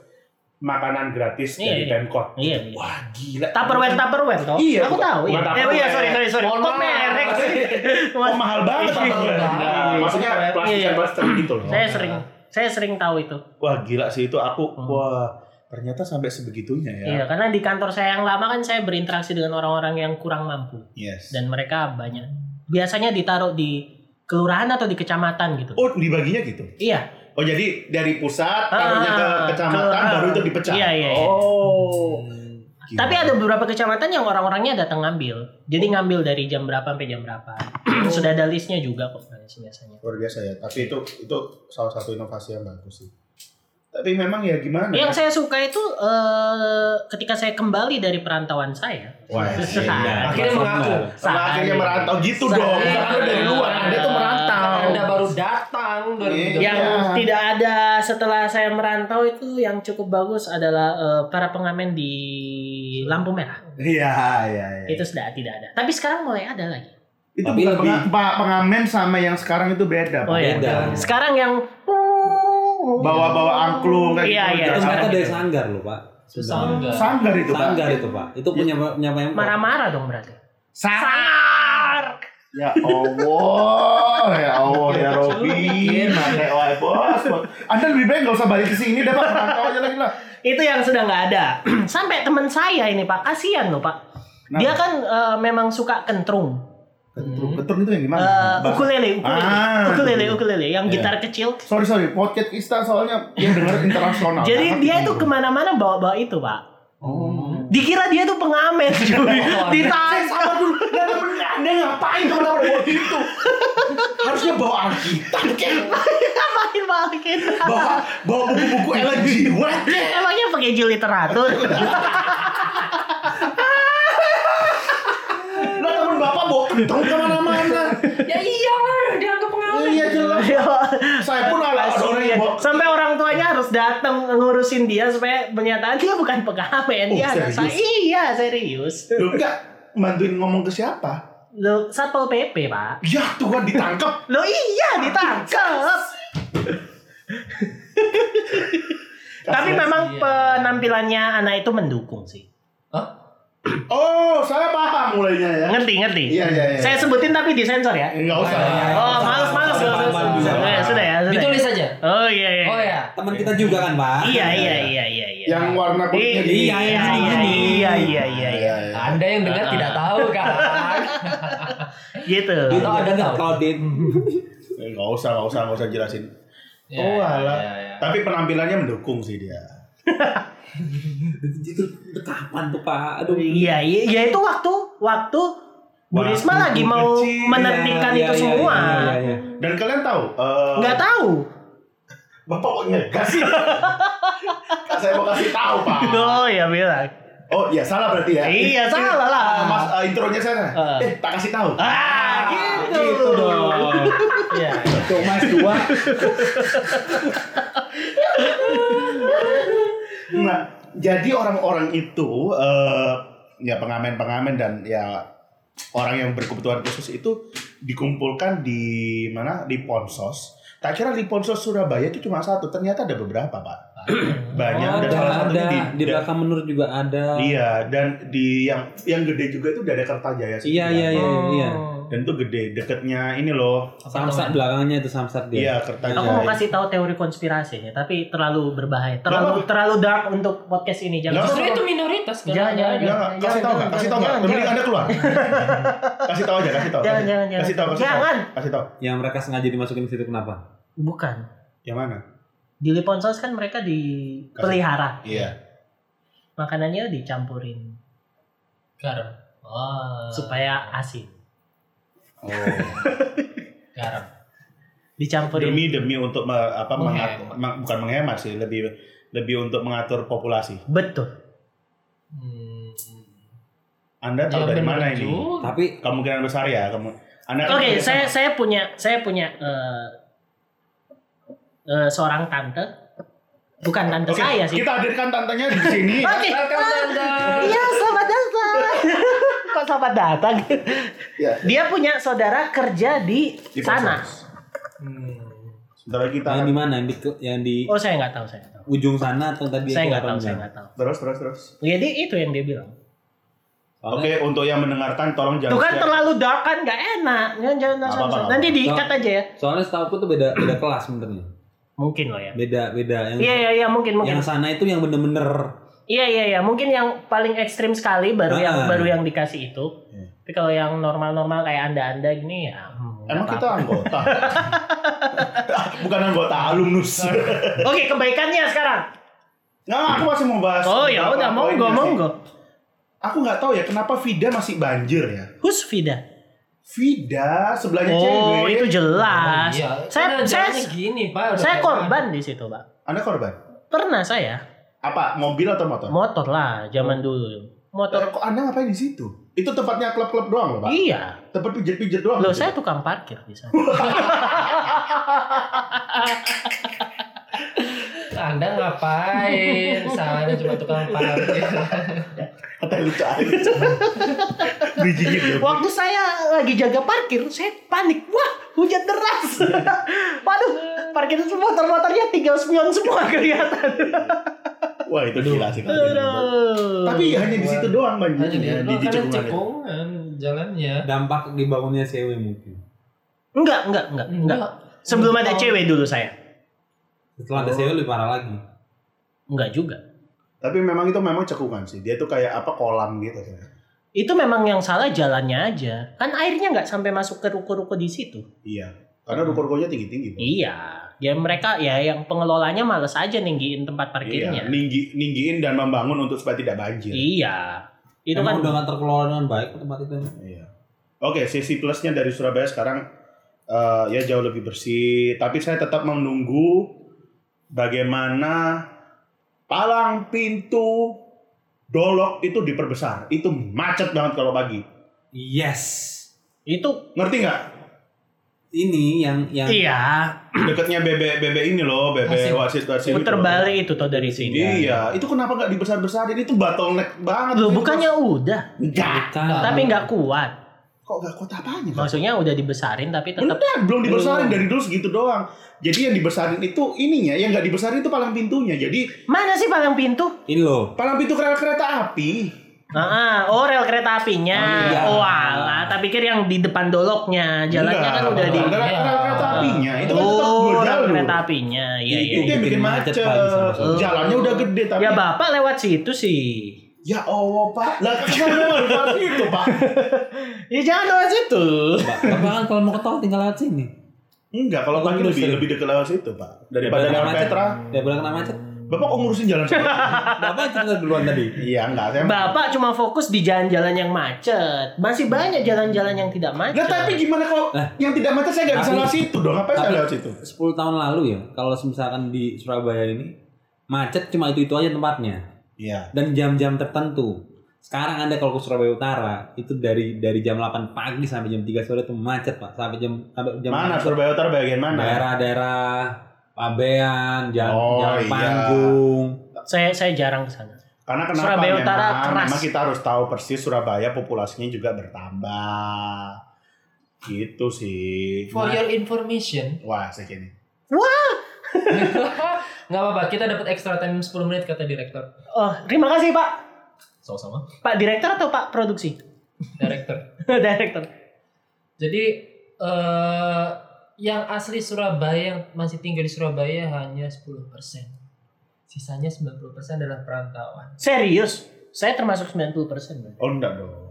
Makanan gratis. Iya, dari iya. pemkot. Iya. iya. Wah gila. Tupperware Tupperware toh. Iya, Aku tahu. Iya. Eh, iya sorry sorry sorry. Mohon Kok merek sih? Oh mahal banget Tupperware. Mahal. Nah, Maksudnya plastik Iya, iya. plastik gitu loh. Saya sering saya sering tahu itu. Wah gila sih itu aku Hmm. wah Ternyata sampai sebegitunya ya. Iya, karena di kantor saya yang lama kan saya berinteraksi dengan orang-orang yang kurang mampu Yes. dan mereka banyak biasanya ditaruh di kelurahan atau di kecamatan gitu. Oh, dibaginya gitu. Iya. Oh, jadi dari pusat taruhnya ke Ah, kecamatan ke- baru itu dipecah. Iya, iya, iya. Oh. Gila. Tapi ada beberapa kecamatan yang orang-orangnya datang ngambil. Jadi ngambil dari jam berapa sampai jam berapa. Sudah ada listnya juga kok biasanya. luar biasa ya. Tapi itu itu salah satu inovasi yang bagus sih. Tapi memang ya gimana? Yang saya suka itu eh, ketika saya kembali dari perantauan saya. Wah, Nah, Akhirnya mengaku. akhirnya merantau gitu dong. Karena dari luar, Anda tuh merantau. Anda baru datang 2017. Yang Iya. tidak ada setelah saya merantau itu yang cukup bagus adalah eh, para pengamen di lampu merah. Iya, iya, iya. Itu sudah tidak ada. Tapi sekarang mulai ada lagi. Itu Tapi bukan lebih- pengamen sama yang sekarang itu beda. Pak. Oh ya. Beda. Sekarang yang Bawa-bawa angklung kayak Iya, gitu. iya. Itu mereka dari sanggar loh pak. Sanggar. Sanggar itu, Pak. Sanggar itu pak. Itu punya punya Pemkot. marah-marah dong berarti. Sangar. Ya Allah, ya Allah, ya Robi, mana wah bos, bos. Anda lebih baik nggak usah balik ke sini deh pak, merantau aja lagi lah. Itu yang sudah nggak ada. Sampai teman saya ini Pak, kasihan loh Pak. Dia kan eh, memang suka kentrung. Ketrung, ketrung itu yang gimana? Eh, Bahasa- ukulele, ukulele, Ah, ukulele, ukulele, yang Iya. gitar kecil. Sorry sorry, podcast kita soalnya yang dengar internasional. Jadi Nah, dia gitu. itu ke mana-mana bawa-bawa itu Pak. Oh. Dikira dia tuh pengamen, cuy. Ditangkap. Sabar dulu, Anda ngapain ke mana-mana bawa gitu? Harusnya bawa Alkitab, kan? Ngapain bawa kita? bawa bawa buku-buku Ellen G. White. Emangnya pakai jil literatur? Lah temen bapak bawa kentrung ke mana-mana. Ya iya, dianggap pengamen. Iya jelas. Saya pun ala ada orang yang bawa Sampai orang tuanya harus datang ngurusin dia supaya pernyataan dia bukan pengamen, Oh, dia anak saya. serius? Iya, serius. Lu enggak bantuin ngomong ke siapa? Lo Satpol PP, Pak. Ya tuh kan ditangkap. Lo iya ditangkap. Tapi memang penampilannya anak itu mendukung sih. Hah? Oh, saya paham mulainya ya. Ngerti, ngerti. Iya, iya, iya. Saya sebutin tapi disensor ya. Enggak usah. Oh, males, males. Males. Eh, sudah ya, sudah. Ditulis aja. Oh iya iya. Oh ya. Teman kita juga kan pak. Iya iya iya iya iya. Yang warna kulitnya Iya gini. iya iya iya iya iya iya. Iya, iya. Anda yang dengar Ah. tidak tahu kan? Gitu. Itu ada tahu. Claudin. Enggak Eh, usah, enggak usah, enggak usah jelasin. Ya, Oh, alah. ya, ya. Tapi penampilannya mendukung sih dia. Itu, itu kapan tuh pak? Aduh. Iya iya ya itu waktu waktu Bu Risma lagi mau kecil, menertibkan Iya, itu iya, semua. iya, iya, iya. Dan kalian tahu? Nggak tahu. Bapak kok ngegas sih? Kan saya mau kasih tahu, Pak. Oh ya bilang. Oh, iya salah berarti ya. Iya, salah lah. Ah, Mas eh, intronya saya. Ah. Eh, tak kasih tahu. Ah gitu. Gitu dong. Iya. Tuh mas dua. Nah, jadi orang-orang itu eh ya pengamen-pengamen dan ya orang yang berkebutuhan khusus itu dikumpulkan di mana di Ponsos. Tak kira di Ponsos Surabaya itu cuma satu, ternyata ada beberapa, Pak. Banyak dan ada, salah satunya ada. di, Di, belakang menurut juga ada. Iya, dan di yang yang gede juga itu dari Kertajaya sih. Iya iya iya iya. Dan itu gede, deketnya ini loh. Samsat belakangnya itu samsat dia. Iya, Kertajaya. Aku mau kasih tahu teori konspirasinya, tapi terlalu berbahaya, terlalu terlalu dark untuk podcast ini. Jangan. Nggak Justru itu minoritas kan? Jangan, jangan, enggak. kasih tahu enggak? Kasih tahu enggak? Jangan, Mending jangan. Anda keluar. kasih tahu aja, kasih tahu. Jangan, kasih- jangan, jangan. Kasih tahu, kasih tahu. Jangan. Kasih tahu. Yang mereka sengaja dimasukin ke situ kenapa? Bukan. Yang mana? Di Liponsos kan mereka dipelihara. Iya. Makanannya dicampurin Garam. Wah. supaya asin. Oh. garam. Dicampurin. demi demi untuk me- apa Menghemat. mengatur, ma- bukan menghemat sih, lebih lebih untuk mengatur populasi. Betul. Hmm. Anda tahu Ya, dari mana ini? juga. Tapi Kemungkinan besar ya, kamu. Anda kan Oke, kerja saya sama- saya punya saya punya eh, eh, seorang tante. Bukan tante Oke, saya sih. Kita hadirkan tantenya di sini. Oke. Iya, selamat datang. Kok selamat datang? Ya. Dia punya saudara kerja di, Di sana. Hmm. Lagi kita yang di mana? Yang di yang di Oh, saya nggak tahu, saya nggak tahu. ujung sana atau tadi Saya nggak tahu, saya nggak tahu. terus terus terus. Jadi itu yang dia bilang. Oke, untuk yang mendengarkan tolong jangan Tuh kan share. terlalu dark kan nggak enak. Jangan jangan Nanti diikat aja ya. Soalnya setahu tuh beda beda kelas sebenarnya. Mungkin loh ya. Beda beda yang Iya iya iya mungkin mungkin. yang sana itu yang bener-bener Iya iya iya mungkin yang paling ekstrim sekali baru yang Ah. baru yang dikasih itu. Iya. Tapi kalau yang normal-normal kayak anda-anda gini ya. hmm, Emang kita anggota? Bukan anggota alumnus. Oke kebaikannya sekarang. Nggak, aku masih mau bahas. Oh ya udah monggo monggo. Aku nggak tahu ya kenapa Vida masih banjir ya. Who's Vida? Vida sebelahnya Oh cewek. itu jelas. Iya. Saya saya gini, Pak. udah saya korban di situ pak. Anda korban? Pernah saya Apa mobil atau motor? motor lah Oh. zaman dulu. Motor. Eh, Kok Anda ngapain di situ? Itu tempatnya klub-klub doang loh, Pak. Iya. Tempat pijat-pijat doang. Loh saya tukang parkir di sana. Anda ngapain? Sana cuma tukang parkir. Kata lucu aja. Waktu saya lagi jaga parkir, saya panik. Wah, hujan deras. Waduh, parkir semua motor-motornya tinggal spion semua kelihatan. Wah itu gila sih kalau gitu. Tapi hanya di situ doang Hanya di banjirnya di, karena cekungan jalannya. dampak dibangunnya cewek mungkin. enggak, enggak, enggak, enggak. Sebelum ada cewek dulu saya. Setelah ada cewek lebih parah lagi. Enggak juga. Tapi memang itu memang cekungan sih. Dia tuh kayak apa kolam gitu. Itu memang yang salah jalannya aja. Kan airnya nggak sampai masuk ke ruko-ruko di situ. Iya. Karena ruko-rukonya tinggi-tinggi. Iya. Ya mereka ya yang pengelolanya males aja ninggiin tempat Iya, parkirnya. ninggi, ninggiin dan membangun untuk supaya tidak banjir. Iya. Itu Emang kan udah gak terkelola dengan baik tempat itu. Iya. Oke, sisi plusnya dari Surabaya sekarang eh, ya jauh lebih bersih. Tapi saya tetap menunggu bagaimana palang pintu dolok itu diperbesar. Itu macet banget kalau pagi. Yes. itu Ngerti nggak? Ini yang yang iya Dekatnya bebek bebek ini loh, bebek Wasit. wasit wasit. itu puter loh. balik itu tuh dari sini. Iya, itu kenapa nggak dibesar-besarin? Itu bottleneck banget. Loh Itu. bukannya udah, Enggak. Bukan. tapi nggak kuat. Kok nggak kuat apanya? Kak? Maksudnya udah dibesarin tapi tetap Bener, belum dibesarin Belum. dari dulu segitu doang. Jadi yang dibesarin itu ininya, yang nggak dibesarin itu palang pintunya. Jadi mana sih palang pintu? ini loh. palang pintu rel kereta api. Ah, oh rel kereta apinya. Oh, iya. Oh alah, tak pikir yang di depan doloknya. Jalannya Enggak, kan udah di rel, rel kereta apinya. Itu kan tetap Oh, jalur. kereta apinya. Iya, iya. itu iya. yang bikin macet. Jalannya udah gede tapi Ya Bapak lewat situ sih. Ya Allah Pak, lah kenapa nggak lewat itu Pak? Ya jangan lewat situ. Bapak kan kalau mau ke tol tinggal lewat sini. Enggak, kalau terus lebih lebih dekat lewat situ Pak. Daripada lewat. Petra. Daripada kena macet. Bapak kok ngurusin jalan? Bapak cerita duluan tadi. Iya enggak, saya Bapak cuma fokus di jalan-jalan yang macet. Masih banyak jalan-jalan yang tidak macet. Lah tapi gimana kalau Lah. yang tidak macet saya nggak bisa lewat situ dong? Ngapain saya lewat situ? 10 tahun lalu ya, kalau misalkan di Surabaya ini macet cuma itu-itu aja tempatnya Iya. dan jam-jam tertentu. Sekarang Anda kalau ke Surabaya Utara itu dari dari jam 8 pagi sampai jam 3 sore itu macet, Pak. Sampai jam sampai jam Mana Surabaya Utara bagian mana? daerah-daerah Pabean, Jalan, Oh, Jalan iya. Panggung. Saya saya jarang ke sana. Karena kenapa Surabaya memang, Utara keras. memang kita harus tahu persis Surabaya populasinya juga bertambah. Gitu sih. For your information, Wah, segini. nggak apa-apa. Kita dapat extra time 10 menit kata direktur. Oh, terima kasih Pak. Sama-sama. Pak direktur atau Pak produksi? Direktur. direktur. Jadi eh yang asli Surabaya yang masih tinggal di Surabaya hanya 10%. Sisanya 90% adalah perantauan. Serius? Saya termasuk 90% Bang. Oh, enggak dong.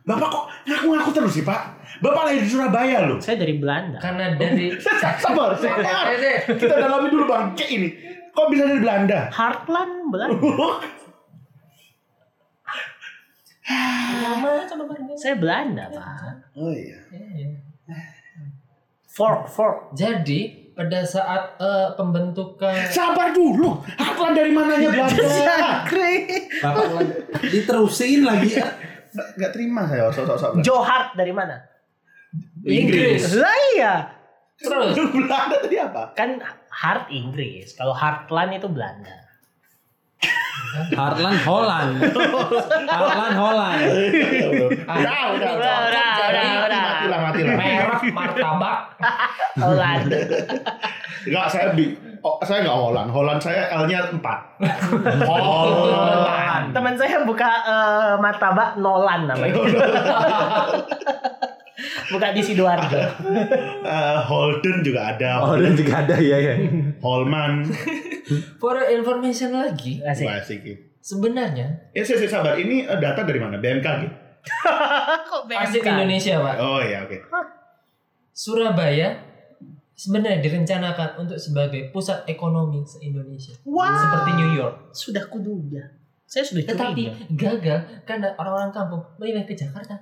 Bapak kok ngaku-ngaku terus sih, Pak? Bapak lahir di Surabaya loh. Saya dari Belanda. Karena dari Sabar, sabar. Kita dalami dulu bangke ini. Kok bisa dari Belanda? Heartland Belanda. Saya Belanda, Pak. oh iya. Iya. Fork, fork. Jadi pada saat eh, pembentukan Sabar dulu. Heartland dari mananya Belanda? Bapak diterusin lagi ya. Nggak nggak terima saya sok-sok. Joe Hart dari mana? Inggris. Lah iya. terus Belanda tadi apa? Kan Hart Inggris. Kalau Heartland itu Belanda. Heartland Holland. Heartland Holland. Udah, udah, Udah, udah, udah, udah. Mati lah, mati lah. merah martabak Holland. Enggak, saya bi oh, saya enggak Holland. Holland saya L-nya 4. Holland. Teman saya buka eh, martabak Nolan namanya. Buka di Sidoarjo. Eh, Holden juga ada. Dan juga ada ya ya. Holman. For information lagi, Asik. Wah, asik. sebenarnya Ya, saya, saya sabar. Ini eh, data dari mana? BMKG. Kok asli Indonesia pak. Oh iya, oke. Surabaya sebenarnya direncanakan untuk sebagai pusat ekonomi se-Indonesia. Wow. Seperti New York. Sudah kuduga. Saya sudah Tetapi curiga. gagal karena orang-orang kampung memilih ke Jakarta.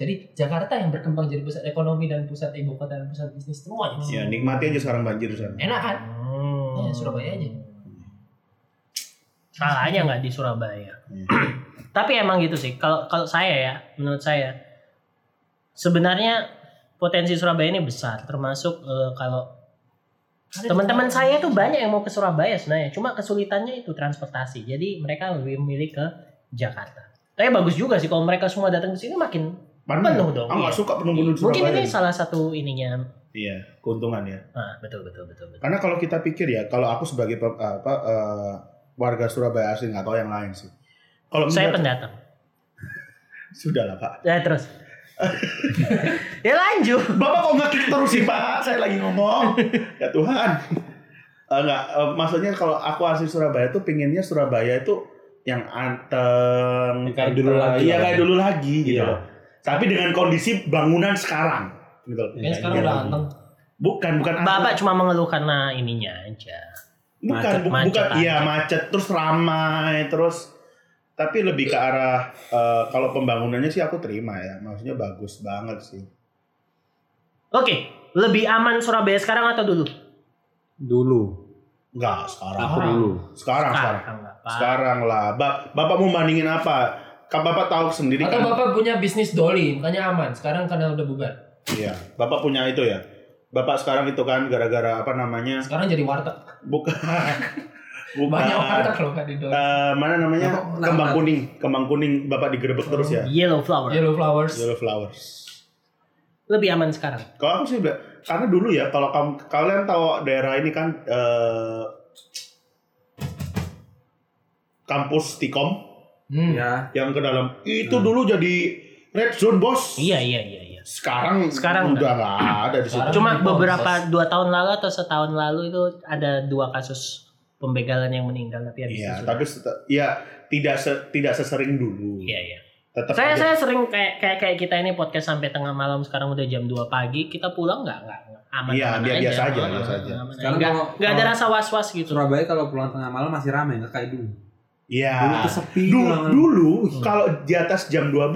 Jadi Jakarta yang berkembang jadi pusat ekonomi dan pusat ibu kota dan pusat bisnis semuanya. Ya, nikmati aja sekarang banjir sana. Enak kan? Hmm. Ya, Surabaya aja. Salahnya nggak di Surabaya. Hmm. Tapi emang gitu sih. Kalau kalau saya ya, menurut saya sebenarnya potensi Surabaya ini besar. Termasuk eh, kalau teman-teman saya tuh banyak yang mau ke Surabaya sebenarnya. Cuma kesulitannya itu transportasi. Jadi mereka lebih memilih ke Jakarta. Tapi bagus juga sih kalau mereka semua datang ke sini makin Mana? Penuh dong, Ah, nggak iya. suka di mungkin Surabaya. ini salah satu ininya. Iya, keuntungan ya. Ah, betul betul betul betul. Karena kalau kita pikir ya, kalau aku sebagai apa eh, warga Surabaya asli nggak tahu yang lain sih. Kalau Saya pendatang. sudah lah Pak. Ya terus. ya lanjut. Bapak kok nggak terus sih Pak? Saya lagi ngomong. ya Tuhan. Enggak, eh, maksudnya kalau aku asli Surabaya tuh pinginnya Surabaya itu yang anteng, kayak dulu lagi Iya lah. kayak dulu lagi gitu Iya. loh. Tapi dengan kondisi bangunan sekarang. Gitu. Kayaknya sekarang Iya. udah anteng. Bukan, bukan anteng. Bapak cuma mengeluh karena ininya aja. bukan, Macet, bu- macet bukan, iya macet terus ramai terus tapi lebih ke arah eh, kalau pembangunannya sih aku terima ya, maksudnya bagus banget sih. Oke, lebih aman Surabaya sekarang atau dulu? Dulu. Enggak, sekarang. Aku dulu. Sekarang, sekarang. apa. Sekarang lah. Ba- Bapak mau bandingin apa? Kan Bapak tahu sendiri Atau kan. bapak punya bisnis doli, makanya aman. Sekarang karena udah bubar. Iya. Bapak punya itu ya. Bapak sekarang itu kan gara-gara apa namanya? Sekarang jadi warteg. Bukan. Bukan. Banyak warteg loh kan di doli. Eh, mana namanya? Nama- Kembang nama- kuning. Kembang kuning Bapak digerebek terus ya. Yellow flower. Yellow flowers. Yellow flowers. Lebih aman sekarang. Kalau aku sih karena dulu ya kalau kamu kalian tahu daerah ini kan eh, kampus Tikom Hmm. Ya. yang ke dalam itu Hmm. dulu jadi red zone bos. Iya iya iya iya. Sekarang Sekarang udah nggak ada di situ. Cuma di beberapa proses. dua tahun lalu atau setahun lalu itu ada dua kasus pembegalan yang meninggal tapi habis Iya, itu tapi ya tidak se- tidak sesering dulu. Iya iya. Tetap Saya aja. saya sering kayak kayak kayak kita ini podcast sampai tengah malam sekarang udah jam 2 pagi kita pulang nggak nggak aman Iya, aman biar- aja. biasa aja, Aman, biasa aja. aman, aman. Sekarang nggak kalau- nggak ada rasa was was gitu. Surabaya kalau pulang tengah malam masih ramai nggak kayak dulu. Iya. Dulu tuh sepi Dulu, banget. dulu kalau di atas jam 12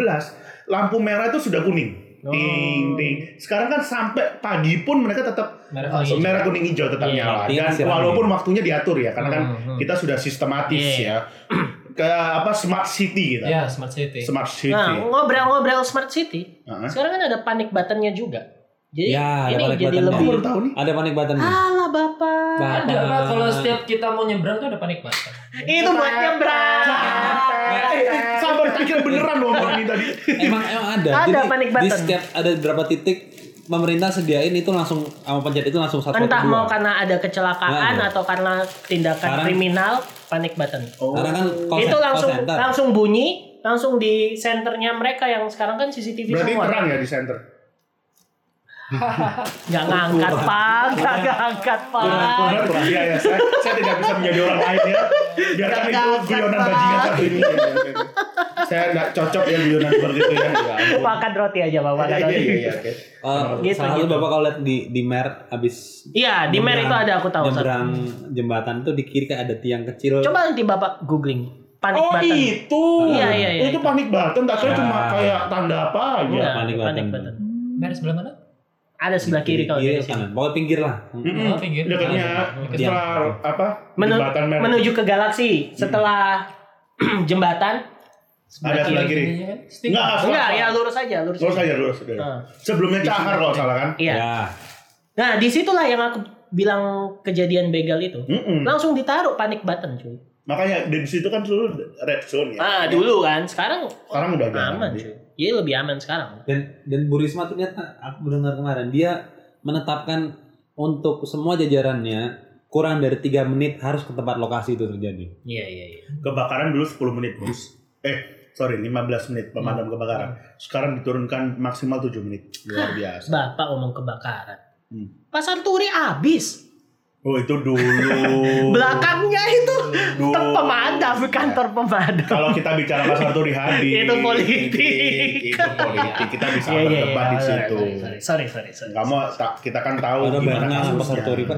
lampu merah itu sudah kuning. Oh. Ting ting. Sekarang kan sampai pagi pun mereka tetap Merah eh, kuning. merah kuning hijau tetap Iya, nyala dan walaupun waktunya diatur ya karena kan Hmm, hmm. kita sudah sistematis Iya. ya. Ke apa smart city kita. Ya, smart city. Smart city. Nah ngobrol-ngobrol smart city Heeh. sekarang kan ada panic buttonnya juga. Jadi Ya, ada ini panic jadi lebih baru tahu nih. Ada panik button. Alah bapak. Ada pak kalau setiap kita mau nyebrang tuh ada panik button. Itu buat nyebrang. Eh, sabar pikir beneran loh omongan ini tadi. emang emang ada. Ada Jadi panic di button. setiap ada beberapa titik pemerintah sediain itu langsung sama pencet itu langsung satu Entah mau karena ada kecelakaan Nah, atau karena tindakan Sekarang- kriminal, panic button. Oh. Karena kan call itu call langsung center. langsung bunyi, langsung di senternya mereka yang sekarang kan CCTV Berarti semua. terang ya di center. Nggak ngangkat pak, nggak ngangkat pak. Kurang, kurang. Iya ya, saya, saya tidak bisa menjadi orang lain ya. Biarkan itu guyonan bajingan satu ini. Ya, ya, ya. Saya nggak cocok ya guyonan seperti itu ya. Makan roti aja pak, makan Iya, roti. iya, iya, oke. Uh, Gitu, salah gitu. satu bapak kalau lihat di di mer abis Iya di Mer itu ada aku tahu. satu. nyebrang jembatan tuh di kiri kayak ada tiang kecil. Coba nanti bapak googling panik Oh button. itu. Iya, iya, iya, Itu itu. panik button, tak kira cuma kayak tanda apa aja. Panik panik, button. Merah sebelah mana? Ada sebelah kiri kalau kiri dari sini. kanan. Pokoknya pinggir lah. Mm-mm. Oh, pinggir. Dekatnya Dekat. setelah apa? Menu- jembatan merah. Menuju ke galaksi setelah jembatan. Ada sebelah kiri. Stick. Enggak, Enggak, ya lurus aja, lurus. Lurus aja. lurus. aja. Ah. Sebelumnya cahar kalau salah kan? Iya. Ya. Nah, di situlah yang aku bilang kejadian begal itu. Mm-mm. Langsung ditaruh panik button, cuy. Makanya di situ kan dulu red zone ya. Ah, dulu kan. Sekarang Sekarang udah aman, cuy. Jadi lebih aman sekarang. Dan dan Bu Risma ternyata aku mendengar kemarin dia menetapkan untuk semua jajarannya kurang dari tiga menit harus ke tempat lokasi itu terjadi. Iya, iya, iya. Kebakaran dulu 10 menit, Bos. Eh, sorry 15 menit pemadam kebakaran. Sekarang diturunkan maksimal 7 menit. Luar biasa. Bapak ngomong kebakaran. Hmm. Pasar Turi habis. Oh itu dulu. Belakangnya itu Dulu. tempat pemadam, kantor pemadam. Kalau kita bicara pasar turi habis. Itu politik. Itu politik. Kita bisa Iya, iya, berdebat di iya. situ. Sorry, sorry, sorry. Kamu tak kita kan tahu Ada gimana pasar turi pak.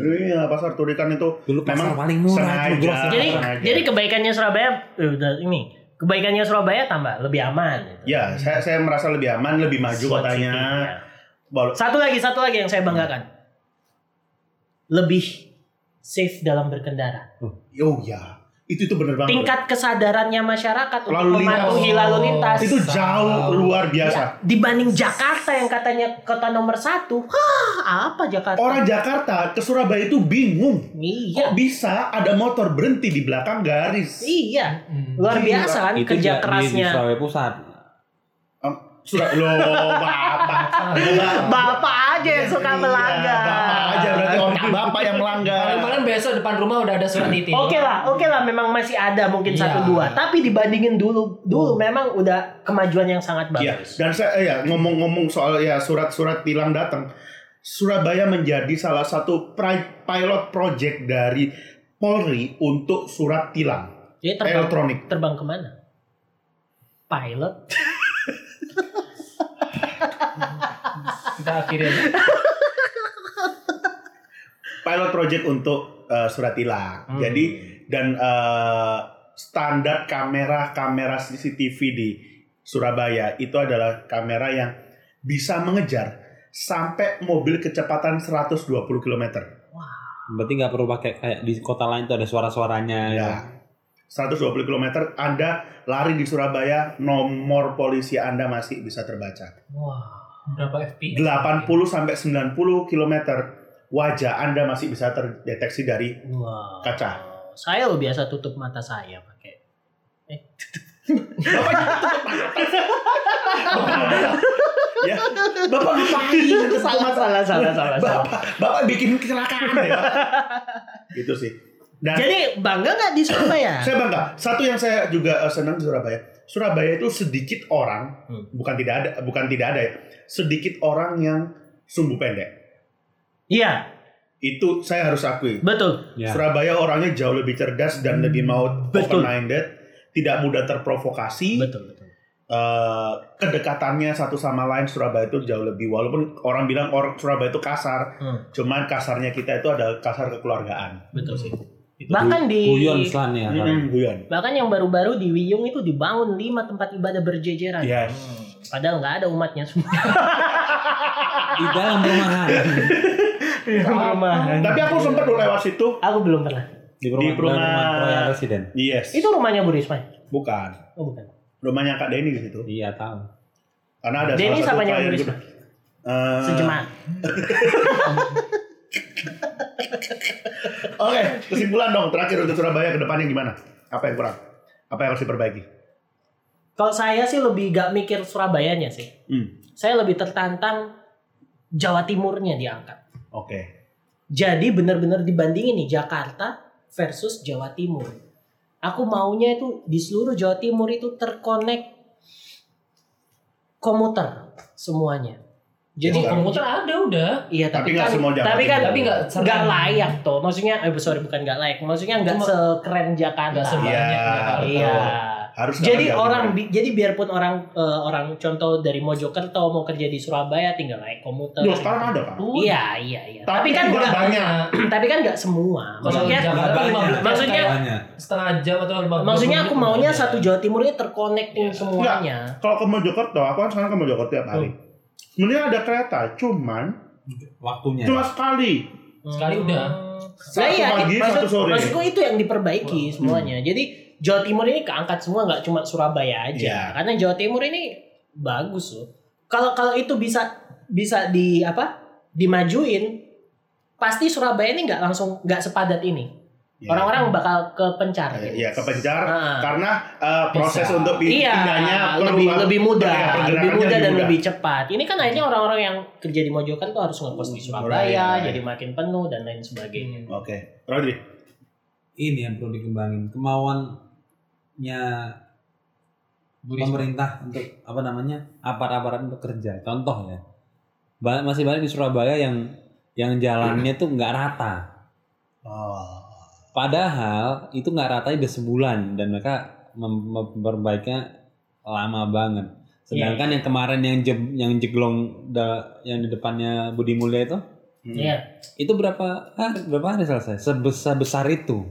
Iya, pasar turi kan itu Dulu memang paling murah. sengaja. Jadi sengaja. jadi kebaikannya Surabaya eh, udah ini. Kebaikannya Surabaya tambah lebih aman. Ya, saya saya merasa lebih aman, lebih maju Smart kotanya. city, ya. Satu lagi, satu lagi yang saya banggakan. Lebih safe dalam berkendara. Oh ya, itu itu bener banget. Tingkat kesadarannya masyarakat untuk Lalu lintas. mematuhi lalu lintas. itu jauh luar Ya, biasa. dibanding Jakarta yang katanya kota nomor satu, hah apa Jakarta? Orang Jakarta ke Surabaya itu bingung. Iya, Kok bisa ada motor berhenti di belakang garis? iya, luar Gila. biasa kan Itu kerja di- di kerasnya. Surabaya Pusat. Sudah lo bapak. Bapak aja yang suka Iya, melanggar. Bapak aja berarti otak bapak yang melanggar. Paling-paling besok depan rumah udah ada surat itu. Oke lah, oke lah, memang masih ada mungkin Iya. satu dua. Tapi dibandingin dulu, dulu memang udah kemajuan yang sangat Iya, bagus. dan saya ya ngomong-ngomong soal ya surat-surat tilang datang. Surabaya menjadi salah satu pilot project dari Polri untuk surat tilang Jadi terbang, elektronik. terbang ke mana? Pilot. Kita. Pilot project untuk uh, surat tilang. Hmm. Jadi dan uh, standar kamera-kamera CCTV di Surabaya itu adalah kamera yang bisa mengejar sampai mobil kecepatan 120 km. Berarti nggak perlu pakai kayak di kota lain tuh ada suara-suaranya. Ya. 120 km Anda lari di Surabaya, nomor polisi Anda masih bisa terbaca. Wah, berapa FPS? 80 sampai 90 km wajah Anda masih bisa terdeteksi dari Wah. kaca. Saya lo biasa tutup mata saya pakai. ya, Bapak ngapain? salah, salah, salah, salah. Bapak, Bapak bikin kecelakaan ya. Gitu sih. Dan Jadi bangga nggak di Surabaya? saya bangga. Satu yang saya juga eh, senang di Surabaya. Surabaya itu sedikit orang, Hmm. bukan tidak ada, bukan tidak ada ya. Sedikit orang yang sumbu pendek. Iya, Itu saya harus akui. betul. Ya. Surabaya orangnya jauh lebih cerdas dan lebih mau Betul. open minded, tidak mudah terprovokasi. Betul, betul. Eh, kedekatannya satu sama lain Surabaya itu jauh lebih walaupun orang bilang orang Surabaya itu kasar, Hmm. cuman kasarnya kita itu ada kasar kekeluargaan. Betul sih. Itu. Bahkan di Guyon ya. Guyon. bahkan yang baru-baru di Wiyung itu dibangun lima tempat ibadah berjejeran. Yes. Padahal nggak ada umatnya semua. Di dalam rumahan. Rumahan. Tapi aku sempat lewat situ. Aku belum pernah. Di rumah, Di di rumah- rumah Royal Resident. Yes. Itu rumahnya Bu Risma. bukan. Oh bukan. Rumahnya Kak Denny di situ. Iya tahu. Karena ada Denny salah satu sapanya Bu Risma. Eh, Oke, kesimpulan dong terakhir untuk Surabaya ke depannya gimana? Apa yang kurang? Apa yang harus diperbaiki? Kalau saya sih lebih gak mikir Surabayanya sih. Hmm. Saya lebih tertantang Jawa Timurnya diangkat. Oke. Jadi benar-benar dibandingin nih Jakarta versus Jawa Timur. Aku maunya itu di seluruh Jawa Timur itu terkonek komuter semuanya. Jadi Ya, Komuter ada udah. iya Tapi tapi, nggak kan semua tapi kan. Tapi nggak nggak layak tuh. Maksudnya eh sorry bukan nggak layak. Maksudnya nggak sekeren Jakarta. Nggak sebanyak Iya, Jakarta. Iya. Harus Jadi orang bi- jadi biarpun orang eh, orang contoh dari Mojokerto mau kerja di Surabaya tinggal naik komuter. Loh, sekarang ada kan? Iya iya iya. Tapi Tapi kan nggak banyak. tapi kan nggak semua. Maksudnya Jakarta maksudnya- setengah jam atau lima maksudnya aku maunya satu Jawa Timur ini terconnecting semuanya. Kalau ke Mojokerto, aku kan sekarang ke Mojokerto tiap hari. Sebenarnya ada kereta, cuman Waktunya. cuma sekali. Sekali udah. Satu Nah, iya, pagi, maksud, satu sore. Maksudku itu yang diperbaiki semuanya. Jadi Jawa Timur ini keangkat semua nggak cuma Surabaya aja. Iya. Karena Jawa Timur ini bagus loh. Kalau kalau itu bisa bisa di apa? dimajuin pasti Surabaya ini nggak langsung nggak sepadat ini. Ya. Orang-orang bakal kepencar. Eh, gitu. ya kepencar Ah. karena eh, proses Bisa. untuk Iya, pindahnya lebih perlu- lebih mudah, ya, lebih mudah dan mudah. lebih cepat. Ini kan akhirnya orang-orang yang kerja di Mojokan tuh harus ngekos di Surabaya, Surabaya. jadi makin penuh dan lain sebagainya. Oke, Rodri. Ini yang perlu dikembangin. Kemauannya Bu Risma. pemerintah untuk apa namanya aparat-aparat untuk kerja. Contoh ya, masih banyak di Surabaya yang yang jalannya tuh nggak rata. Oh. Padahal itu nggak rata udah sebulan dan mereka mem- memperbaikinya lama banget. Sedangkan yang kemarin yang je- yang jeglong da- yang di depannya Budi Mulya itu Hmm. Iya. itu berapa hari, berapa hari selesai? Sebesar besar itu.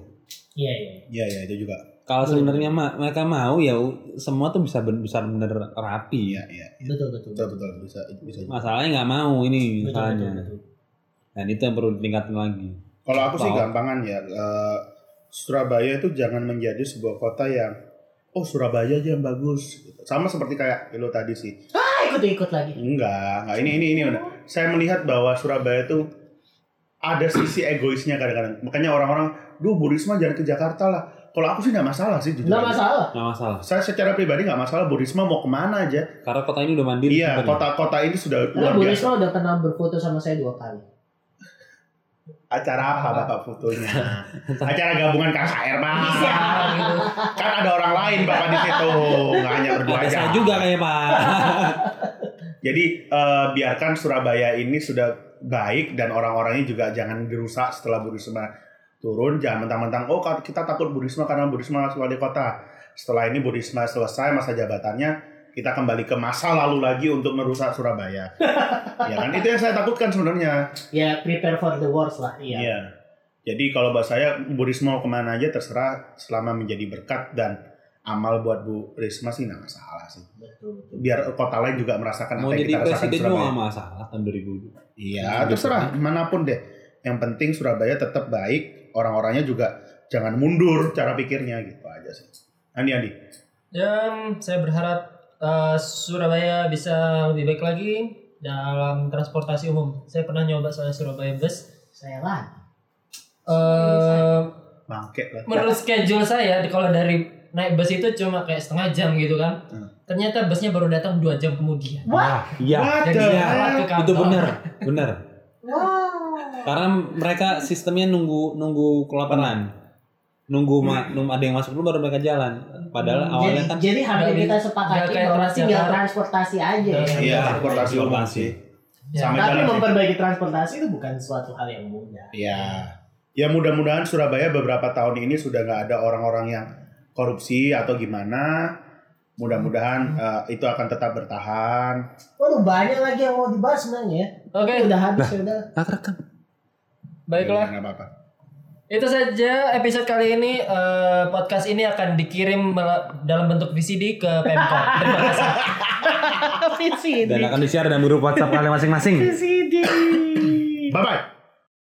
Iya, iya. Iya iya itu juga. Kalau sebenarnya ma- mereka mau ya semua tuh bisa ben- bisa bener rapi. Iya iya. iya. Betul, betul. Betul betul bisa bisa. Masalahnya nggak mau ini Betul, betul, misalnya. betul. Dan itu yang perlu ditingkatin lagi. Kalau aku sih gampangan ya. eh, Surabaya itu jangan menjadi sebuah kota yang oh Surabaya aja yang bagus. gitu. Sama seperti kayak lo tadi sih. Ah, ikut-ikut lagi. Enggak, enggak. Ini ini ini udah. Saya melihat bahwa Surabaya itu ada sisi egoisnya kadang-kadang. Makanya orang-orang, duh Bu Risma jangan ke Jakarta lah. Kalau aku sih nggak masalah sih jujur. Nggak masalah. Nggak masalah. Saya secara pribadi nggak masalah Bu Risma mau ke mana aja. Karena kota ini udah mandiri. Iya, kota-kota ini sudah Karena luar Bu biasa. Risma udah pernah berfoto sama saya dua kali. Acara apa bapak fotonya? Acara gabungan KKR pak. Iya. gitu. Kan ada orang lain bapak di situ, nggak hanya berdua aja. saya juga kayak Pak. Jadi eh, biarkan Surabaya ini sudah baik dan orang-orangnya juga jangan dirusak setelah Bu Risma turun. Jangan mentang-mentang oh kita takut Bu Risma karena Bu Risma wali kota. Setelah ini Bu Risma selesai masa jabatannya, kita kembali ke masa lalu lagi untuk merusak Surabaya. ya kan itu yang saya takutkan sebenarnya. Ya, prepare for the worst lah. Iya. Iya. Jadi kalau bahasa saya Bu Risma mau ke mana aja terserah selama menjadi berkat dan amal buat Bu Risma sih nggak masalah sih. Betul, betul. Biar kota lain juga merasakan Mau apa yang jadi kita rasakan di presiden juga Surabaya. nggak masalah tahun 2000. Iya, terserah di mana pun deh. Yang penting Surabaya tetap baik, orang-orangnya juga jangan mundur cara pikirnya gitu aja sih. Andi Andi. Dan saya berharap eh, Surabaya bisa lebih baik lagi dalam transportasi umum. Saya pernah nyoba soal Surabaya bus. Saya lah. Eh, Bangke lah. menurut schedule saya kalau dari naik bus itu cuma kayak setengah jam gitu kan. Hmm. Ternyata busnya baru datang dua jam kemudian. Wah. Iya. Jadi kantor. Itu benar, benar. Wah. Karena mereka sistemnya nunggu nunggu kelaparan. Nunggu, ma- nunggu ada yang masuk dulu baru mereka jalan. Padahal awalnya jadi, kan jadi Nggak kita sepakati bahwa tinggal transportasi aja ya. Iya, transportasi umum Transportasi. sih. Ya. Sampai Tapi jalan sih. memperbaiki transportasi itu bukan suatu hal yang mudah. Iya. Ya mudah-mudahan Surabaya beberapa tahun ini sudah nggak ada orang-orang yang korupsi atau gimana. Mudah-mudahan eh, itu akan tetap bertahan. Waduh banyak lagi yang mau dibahas sebenarnya ya. Oke, Udah habis ya udah. tak rekam. baiklah. Ya, apa-apa. Itu saja episode kali ini. Eh, podcast ini akan dikirim dalam bentuk VCD ke Pemkot. Terima kasih. VCD. Dan akan di-share dan grup WhatsApp kalian masing-masing. VCD. Bye bye.